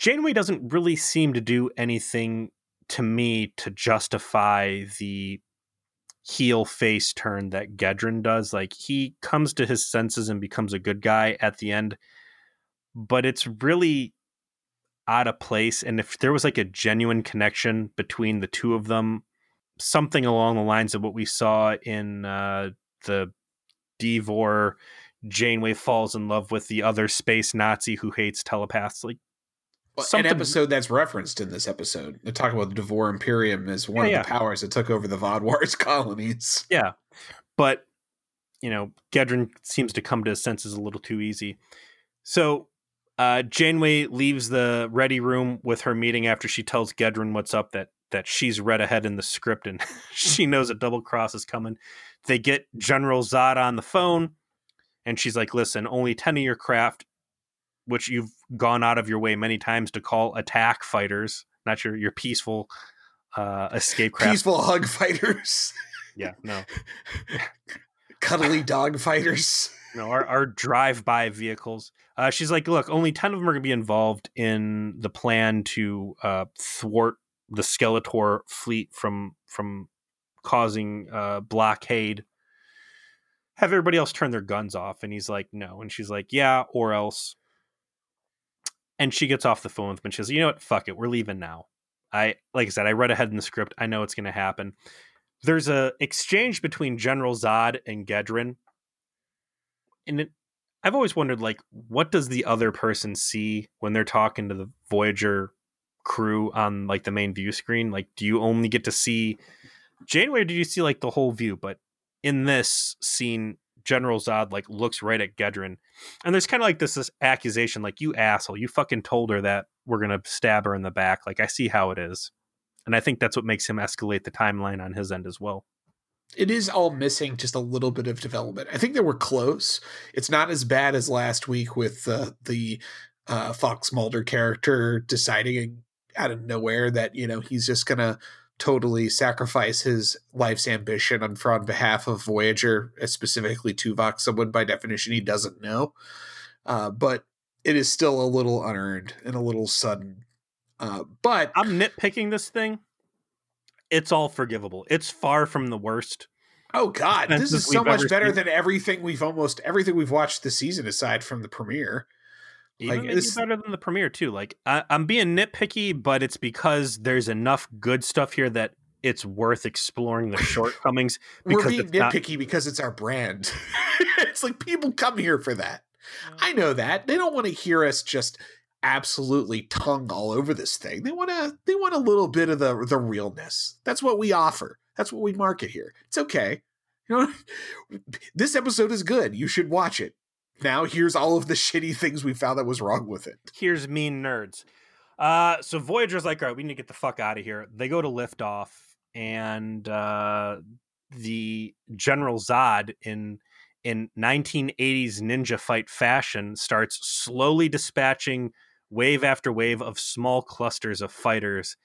Janeway doesn't really seem to do anything to me to justify the heel face turn that Gedrin does. Like he comes to his senses and becomes a good guy at the end, but it's really out of place. And if there was like a genuine connection between the two of them, something along the lines of what we saw in uh, the Devore, Janeway falls in love with the other space Nazi who hates telepaths. Like well, an episode that's referenced in this episode. They talk about the Devore Imperium as one yeah, of the powers that took over the Vaadwaur's colonies. Yeah, but you know, Gedrin seems to come to his senses a little too easy. So uh, Janeway leaves the ready room with her meeting after she tells Gedrin what's up that that she's read ahead in the script and she knows a double cross is coming. They get General Zod on the phone and she's like, "Listen, only ten of your craft, which you've gone out of your way many times to call attack fighters, not your your peaceful uh, escape craft, peaceful hug fighters." yeah, no, cuddly dog fighters. No, our, our drive-by vehicles. Uh, she's like, look, only 10 of them are going to be involved in the plan to uh, thwart the Skeletor fleet from from causing uh, blockade. Have everybody else turn their guns off. And he's like, no. And she's like, yeah, or else. And she gets off the phone with him and she says, you know what? Fuck it. We're leaving now. I, like I said, I read ahead in the script. I know it's going to happen. There's a exchange between General Zod and Gedrin. And it, I've always wondered, like, what does the other person see when they're talking to the Voyager crew on like the main view screen? Like, do you only get to see Janeway? Or do you see like the whole view? But in this scene, General Zod like looks right at Gedrin, and there's kind of like this, this accusation, like, you asshole, you fucking told her that we're gonna stab her in the back. Like, I see how it is, and I think that's what makes him escalate the timeline on his end as well it is all missing just a little bit of development. I think they were close. It's not as bad as last week with uh, the uh, Fox Mulder character deciding out of nowhere that you know he's just gonna totally sacrifice his life's ambition on, on behalf of Voyager, uh, specifically Tuvok, someone by definition he doesn't know. Uh, but it is still a little unearned and a little sudden. Uh, but I'm nitpicking this thing it's all forgivable. It's far from the worst. Oh God, this is so much better seen. than everything we've almost everything we've watched this season aside from the premiere. Even like, this... better than the premiere too. Like I, I'm being nitpicky, but it's because there's enough good stuff here that it's worth exploring the shortcomings. We're being nitpicky not... because it's our brand. it's like people come here for that. Mm. I know that they don't want to hear us just absolutely tongue all over this thing. They want to they want a little bit of the the realness. That's what we offer. That's what we market here. It's okay. You know, this episode is good. You should watch it. Now here's all of the shitty things we found that was wrong with it. Here's mean nerds. Uh, so Voyager's like, all right, we need to get the fuck out of here. They go to liftoff, and uh, the General Zod in in 1980s ninja fight fashion starts slowly dispatching wave after wave of small clusters of fighters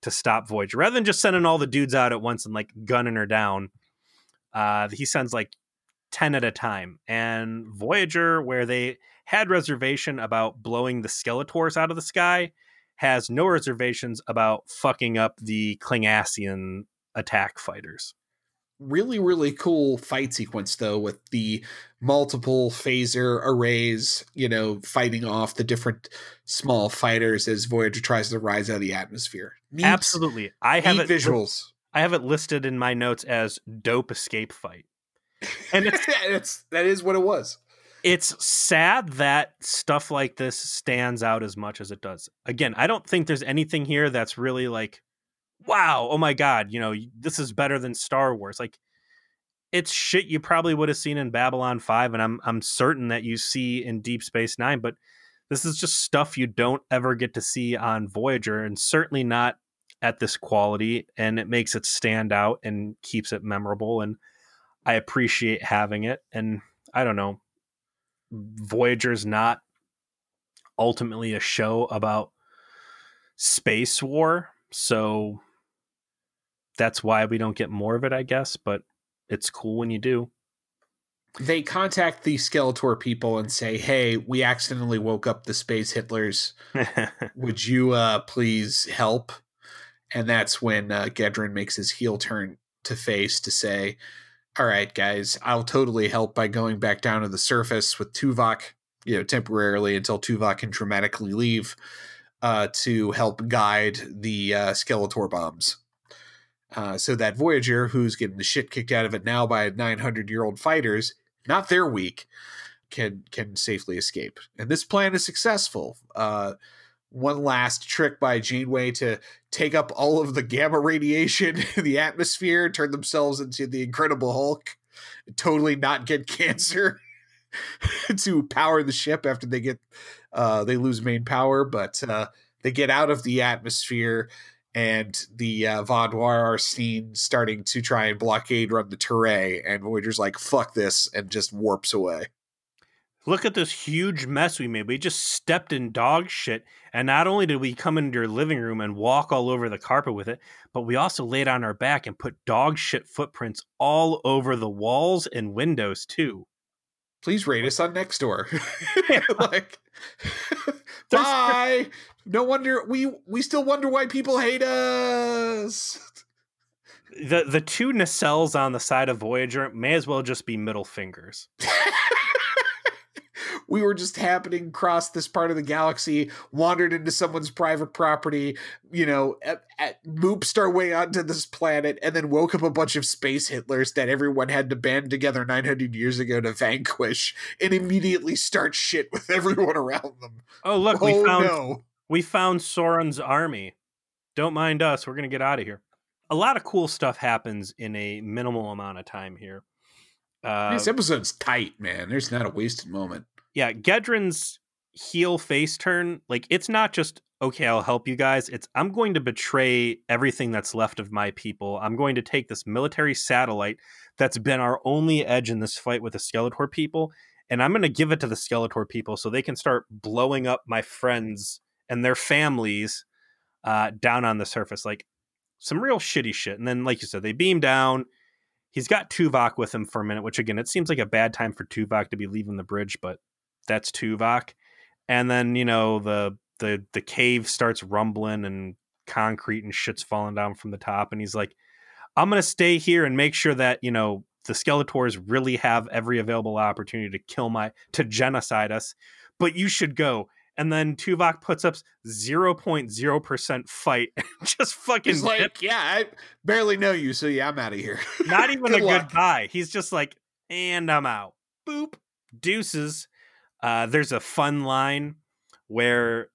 to stop Voyager. Rather than just sending all the dudes out at once and like gunning her down, uh, he sends like 10 at a time. And Voyager, where they had reservation about blowing the Skeletors out of the sky, has no reservations about fucking up the Klingassian attack fighters. Really, really cool fight sequence though, with the multiple phaser arrays, you know, fighting off the different small fighters as Voyager tries to rise out of the atmosphere. Neat, Absolutely, I have it visuals. I have it listed in my notes as dope escape fight, and it's, it's that is what it was it's sad that stuff like this stands out as much as it does. Again, I don't think there's anything here that's really like, wow, oh my god, you know, this is better than Star Wars. Like, it's shit you probably would have seen in Babylon Five, and I'm I'm certain that you see in Deep Space Nine, but this is just stuff you don't ever get to see on Voyager, and certainly not at this quality. And it makes it stand out and keeps it memorable. And I appreciate having it. And I don't know, Voyager's not ultimately a show about space war, so that's why we don't get more of it, I guess, but it's cool when you do. They contact the Skeletor people and say, "Hey, we accidentally woke up the space Hitlers. Would you uh please help?" And that's when uh, Gedrin makes his heel turn to face to say, all right, guys, I'll totally help by going back down to the surface with Tuvok, you know, temporarily until Tuvok can dramatically leave uh, to help guide the uh, Skeletor bombs. Uh, so that Voyager, who's getting the shit kicked out of it now by 900 year old fighters, not their weak, can can safely escape. And this plan is successful. Uh, one last trick by Janeway to take up all of the gamma radiation in the atmosphere, turn themselves into the Incredible Hulk, totally not get cancer to power the ship after they get uh, they lose main power, but uh, they get out of the atmosphere and the uh, Vaadwaur are seen starting to try and blockade run the Turei, and Voyager's like, fuck this, and just warps away. Look at this huge mess we made. We just stepped in dog shit. And not only did we come into your living room and walk all over the carpet with it, but we also laid on our back and put dog shit footprints all over the walls and windows too. Please rate us on Nextdoor. like Bye. No wonder we we still wonder why people hate us. The the two nacelles on the side of Voyager may as well just be middle fingers we were just happening across this part of the galaxy, wandered into someone's private property, you know, at, at, moopsed our way onto this planet, and then woke up a bunch of space Hitlers that everyone had to band together 900 years ago to vanquish, and immediately start shit with everyone around them. Oh, look, oh, we found no. we found Soran's army. Don't mind us. We're gonna get out of here. A lot of cool stuff happens in a minimal amount of time here. Uh, this episode's tight, man. There's not a wasted moment yeah, Gedrin's heel face turn, like it's not just okay, I'll help you guys. It's I'm going to betray everything that's left of my people. I'm going to take this military satellite that's been our only edge in this fight with the Skeletor people, and I'm going to give it to the Skeletor people so they can start blowing up my friends and their families uh, down on the surface. Like some real shitty shit. And then, like you said, they beam down. He's got Tuvok with him for a minute, which again, it seems like a bad time for Tuvok to be leaving the bridge, but that's Tuvok. And then, you know, the the the cave starts rumbling and concrete and shit's falling down from the top and he's like I'm going to stay here and make sure that, you know, the Skeletors really have every available opportunity to kill my to genocide us, but you should go. And then Tuvok puts up 0.0% fight just fucking He's like, yeah, I barely know you, so yeah, I'm out of here. Not even good a luck. goodbye. He's just like, and I'm out. Boop. Deuces. Uh, there's a fun line where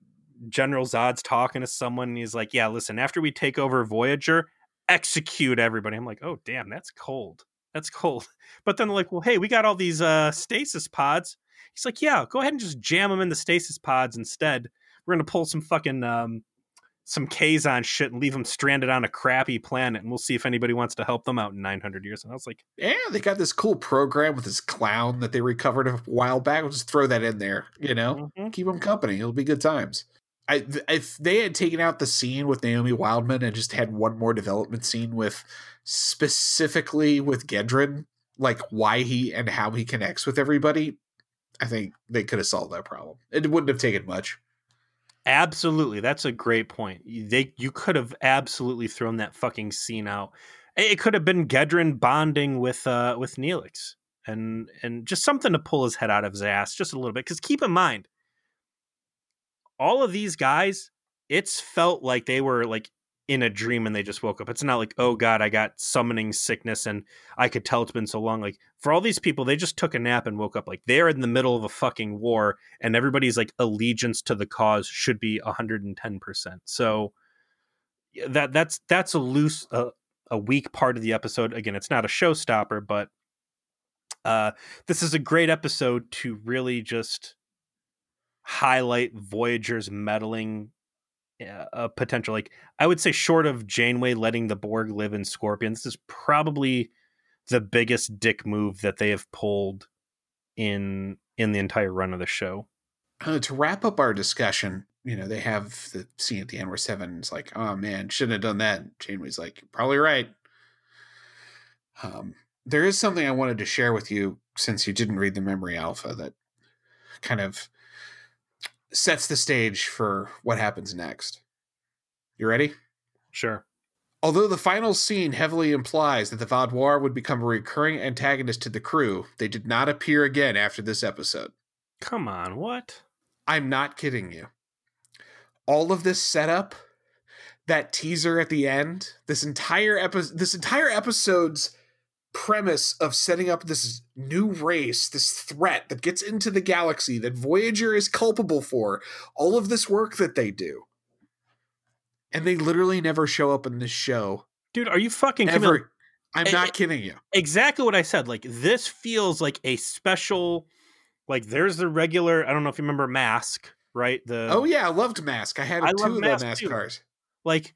General Zod's talking to someone and he's like, Yeah, listen, after we take over Voyager, execute everybody. I'm like, Oh, damn, that's cold. That's cold. But then like, Well, hey, we got all these uh, stasis pods. He's like, Yeah, go ahead and just jam them in the stasis pods instead. We're going to pull some fucking um, some Kazon shit and leave them stranded on a crappy planet, and we'll see if anybody wants to help them out in 900 years. And I was like, yeah, they got this cool program with this clown that they recovered a while back. We'll just throw that in there, you know, mm-hmm. keep them company. It'll be good times. I, if they had taken out the scene with Naomi Wildman and just had one more development scene with specifically with Gedrin, like why he and how he connects with everybody, I think they could have solved that problem. It wouldn't have taken much. Absolutely, that's a great point. They you could have absolutely thrown that fucking scene out It could have been Gedrin bonding with uh with Neelix and and just something to pull his head out of his ass just a little bit. Because keep in mind, all of these guys, it's felt like they were like in a dream and they just woke up. It's not like, oh God, I got summoning sickness and I could tell it's been so long. Like for all these people, they just took a nap and woke up. Like they're in the middle of a fucking war and everybody's like allegiance to the cause should be 110%. So that that's that's a loose uh, a weak part of the episode. Again, it's not a showstopper, but uh this is a great episode to really just highlight Voyager's meddling a potential like I would say short of Janeway letting the Borg live in Scorpion, this is probably the biggest dick move that they have pulled in in the entire run of the show. Uh, to wrap up our discussion, you know, they have the scene at the end where Seven's like, "Oh man, shouldn't have done that." Janeway's like, "Probably right." Um, there is something I wanted to share with you since you didn't read the memory alpha that kind of sets the stage for what happens next. You ready? Sure. Although the final scene heavily implies that the Vaadwaur would become a recurring antagonist to the crew, they did not appear again after this episode. Come on, what? I'm not kidding you. All of this setup, that teaser at the end, this entire episode, this entire episode's premise of setting up this new race, this threat that gets into the galaxy that Voyager is culpable for, all of this work that they do. And they literally never show up in this show. Dude, are you fucking Ever. I'm not kidding you. Exactly what I said. Like this feels like a special like there's the regular, I don't know if you remember Mask, right? The Oh yeah, I loved Mask. I had I two of Mask the Mask too. cars. Like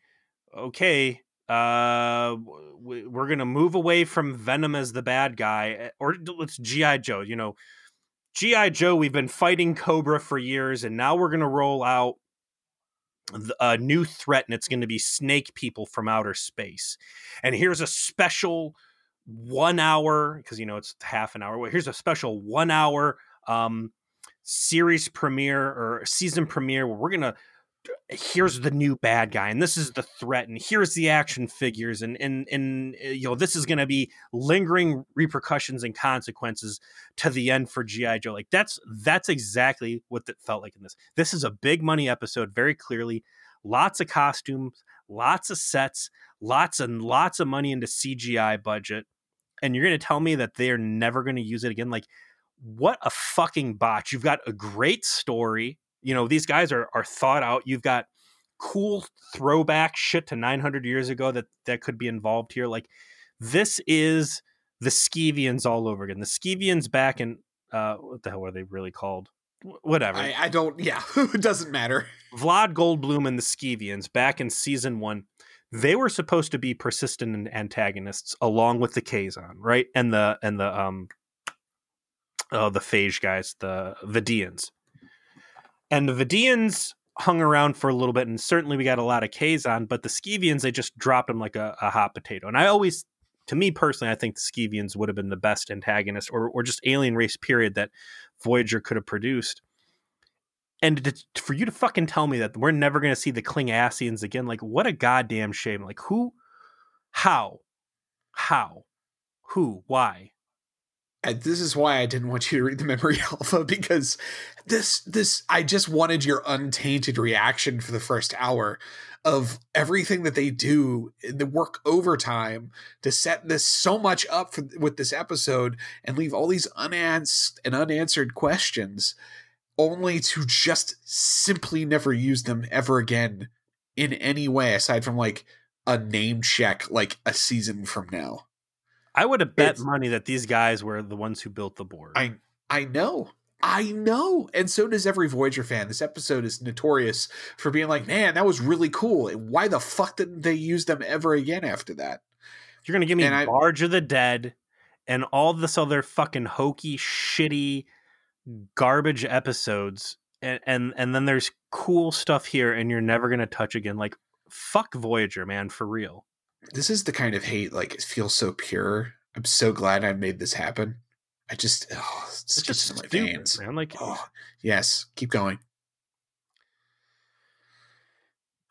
okay, uh we're to move away from Venom as the bad guy eh, or let's GI Joe, you know. GI Joe, we've been fighting Cobra for years and now we're to roll out a new threat and it's to be snake people from outer space. And here's a special 1 hour because you know it's half an hour. Well, here's a special 1 hour um series premiere or season premiere where we're to here's the new bad guy and this is the threat and here's the action figures and and and uh, you know this is going to be lingering repercussions and consequences to the end for gi joe. Like that's that's exactly what it felt like in this. This is a big money episode very clearly. Lots of costumes lots of sets lots and lots of money into cgi budget and you're going to tell me that they're never going to use it again? Like what a fucking botch. You've got a great story you know these guys are are thought out. You've got cool throwback shit to 900 years ago that that could be involved here. Like this is the skevians all over again. The skevians back in uh what the hell are they really called? Whatever. I, I don't yeah it doesn't matter. Vlad goldblum and the skevians back in season one they were supposed to be persistent antagonists along with the kazon right? And the and the um oh the phage guys the Vidiians and the Vidiians hung around for a little bit, and certainly we got a lot of Kazon, but the Skeevians, they just dropped them like a, a, hot potato. And I always, to me personally, I think the Skeevians would have been the best antagonist or, or just alien race, period, that Voyager could have produced. And to, for you to fucking tell me that we're never going to see the Klingassians again, like, what a goddamn shame. Like, who, how, how, who, why? And this is why I didn't want you to read the memory alpha because this this I just wanted your untainted reaction for the first hour of everything that they do the work overtime to set this so much up for, with this episode and leave all these unanswered and unanswered questions only to just simply never use them ever again in any way aside from like a name check like a season from now. I would have bet it's, money that these guys were the ones who built the Borg. I I know. I know. And so does every Voyager fan. This episode is notorious for being like, man, that was really cool. Why the fuck didn't they use them ever again after that? You're going to give me and Barge I, of the Dead and all this other fucking hokey, shitty, garbage episodes. And, and, and then there's cool stuff here, and you're never going to touch again. Like, fuck Voyager, man, for real this is the kind of hate like it feels so pure. I'm so glad I made this happen. I just oh, it's, it's just in my stupid, veins. Man. Like oh, yes, keep going.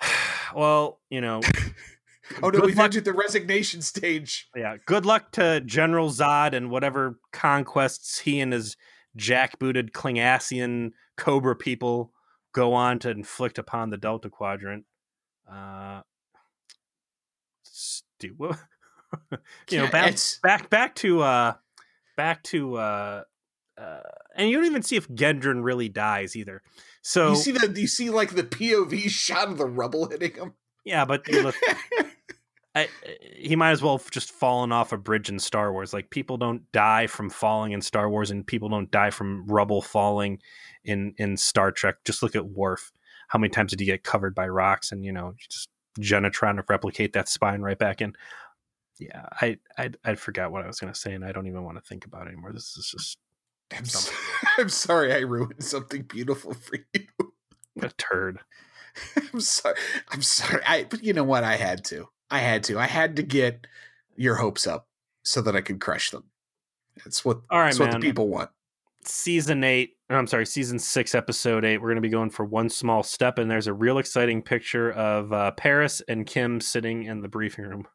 well, you know, Oh no, we've luck- entered the resignation stage. Yeah. Good luck to General Zod and whatever conquests he and his jackbooted Klingassian Cobra people go on to inflict upon the Delta Quadrant. Uh, stu- what- you know, back, it's- back back to uh, back to uh, uh, and you don't even see if Gedrin really dies either. So you see the you see like the POV shot of the rubble hitting him. yeah, but look, I, he might as well have just fallen off a bridge in Star Wars. Like people don't die from falling in Star Wars, and people don't die from rubble falling in in Star Trek. Just look at Worf. How many times did he get covered by rocks? And you know, just Jenna trying to replicate that spine right back in. Yeah, I I I forgot what I was going to say, and I don't even want to think about it anymore. This is just I'm, so, I'm sorry I ruined something beautiful for you. a turd. I'm sorry. I'm sorry. I but you know what? I had to. I had to. I had to get your hopes up so that I could crush them. It's what All right, it's what the man. people want. season eight I'm sorry, season six, episode eight. We're going to be going for one small step, and there's a real exciting picture of uh, Paris and Kim sitting in the briefing room.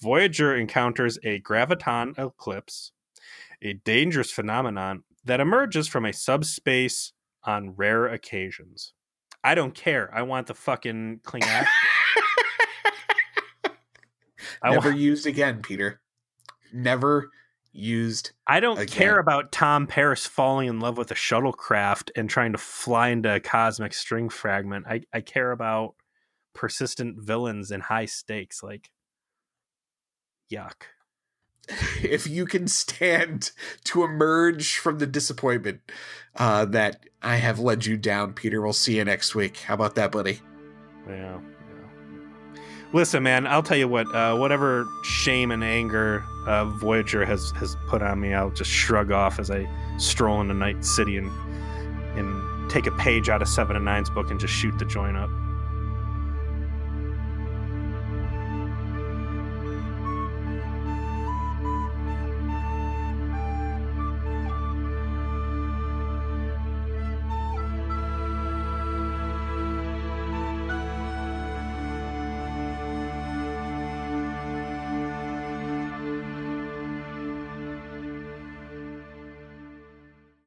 Voyager encounters a graviton eclipse, a dangerous phenomenon that emerges from a subspace on rare occasions. I don't care. I want the fucking Klingon. I, Never used again, Peter. Never used. I don't Again. care about Tom Paris falling in love with a shuttlecraft and trying to fly into a cosmic string fragment. I, I care about persistent villains and high stakes. Like, yuck. If you can stand to emerge from the disappointment uh, that I have led you down, Peter, we'll see you next week. How about that, buddy? Yeah. yeah. Listen, man, I'll tell you what. Uh, whatever shame and anger uh, Voyager has has put on me, I'll just shrug off as I stroll into Night City and and take a page out of Seven and Nine's book and just shoot the joint up.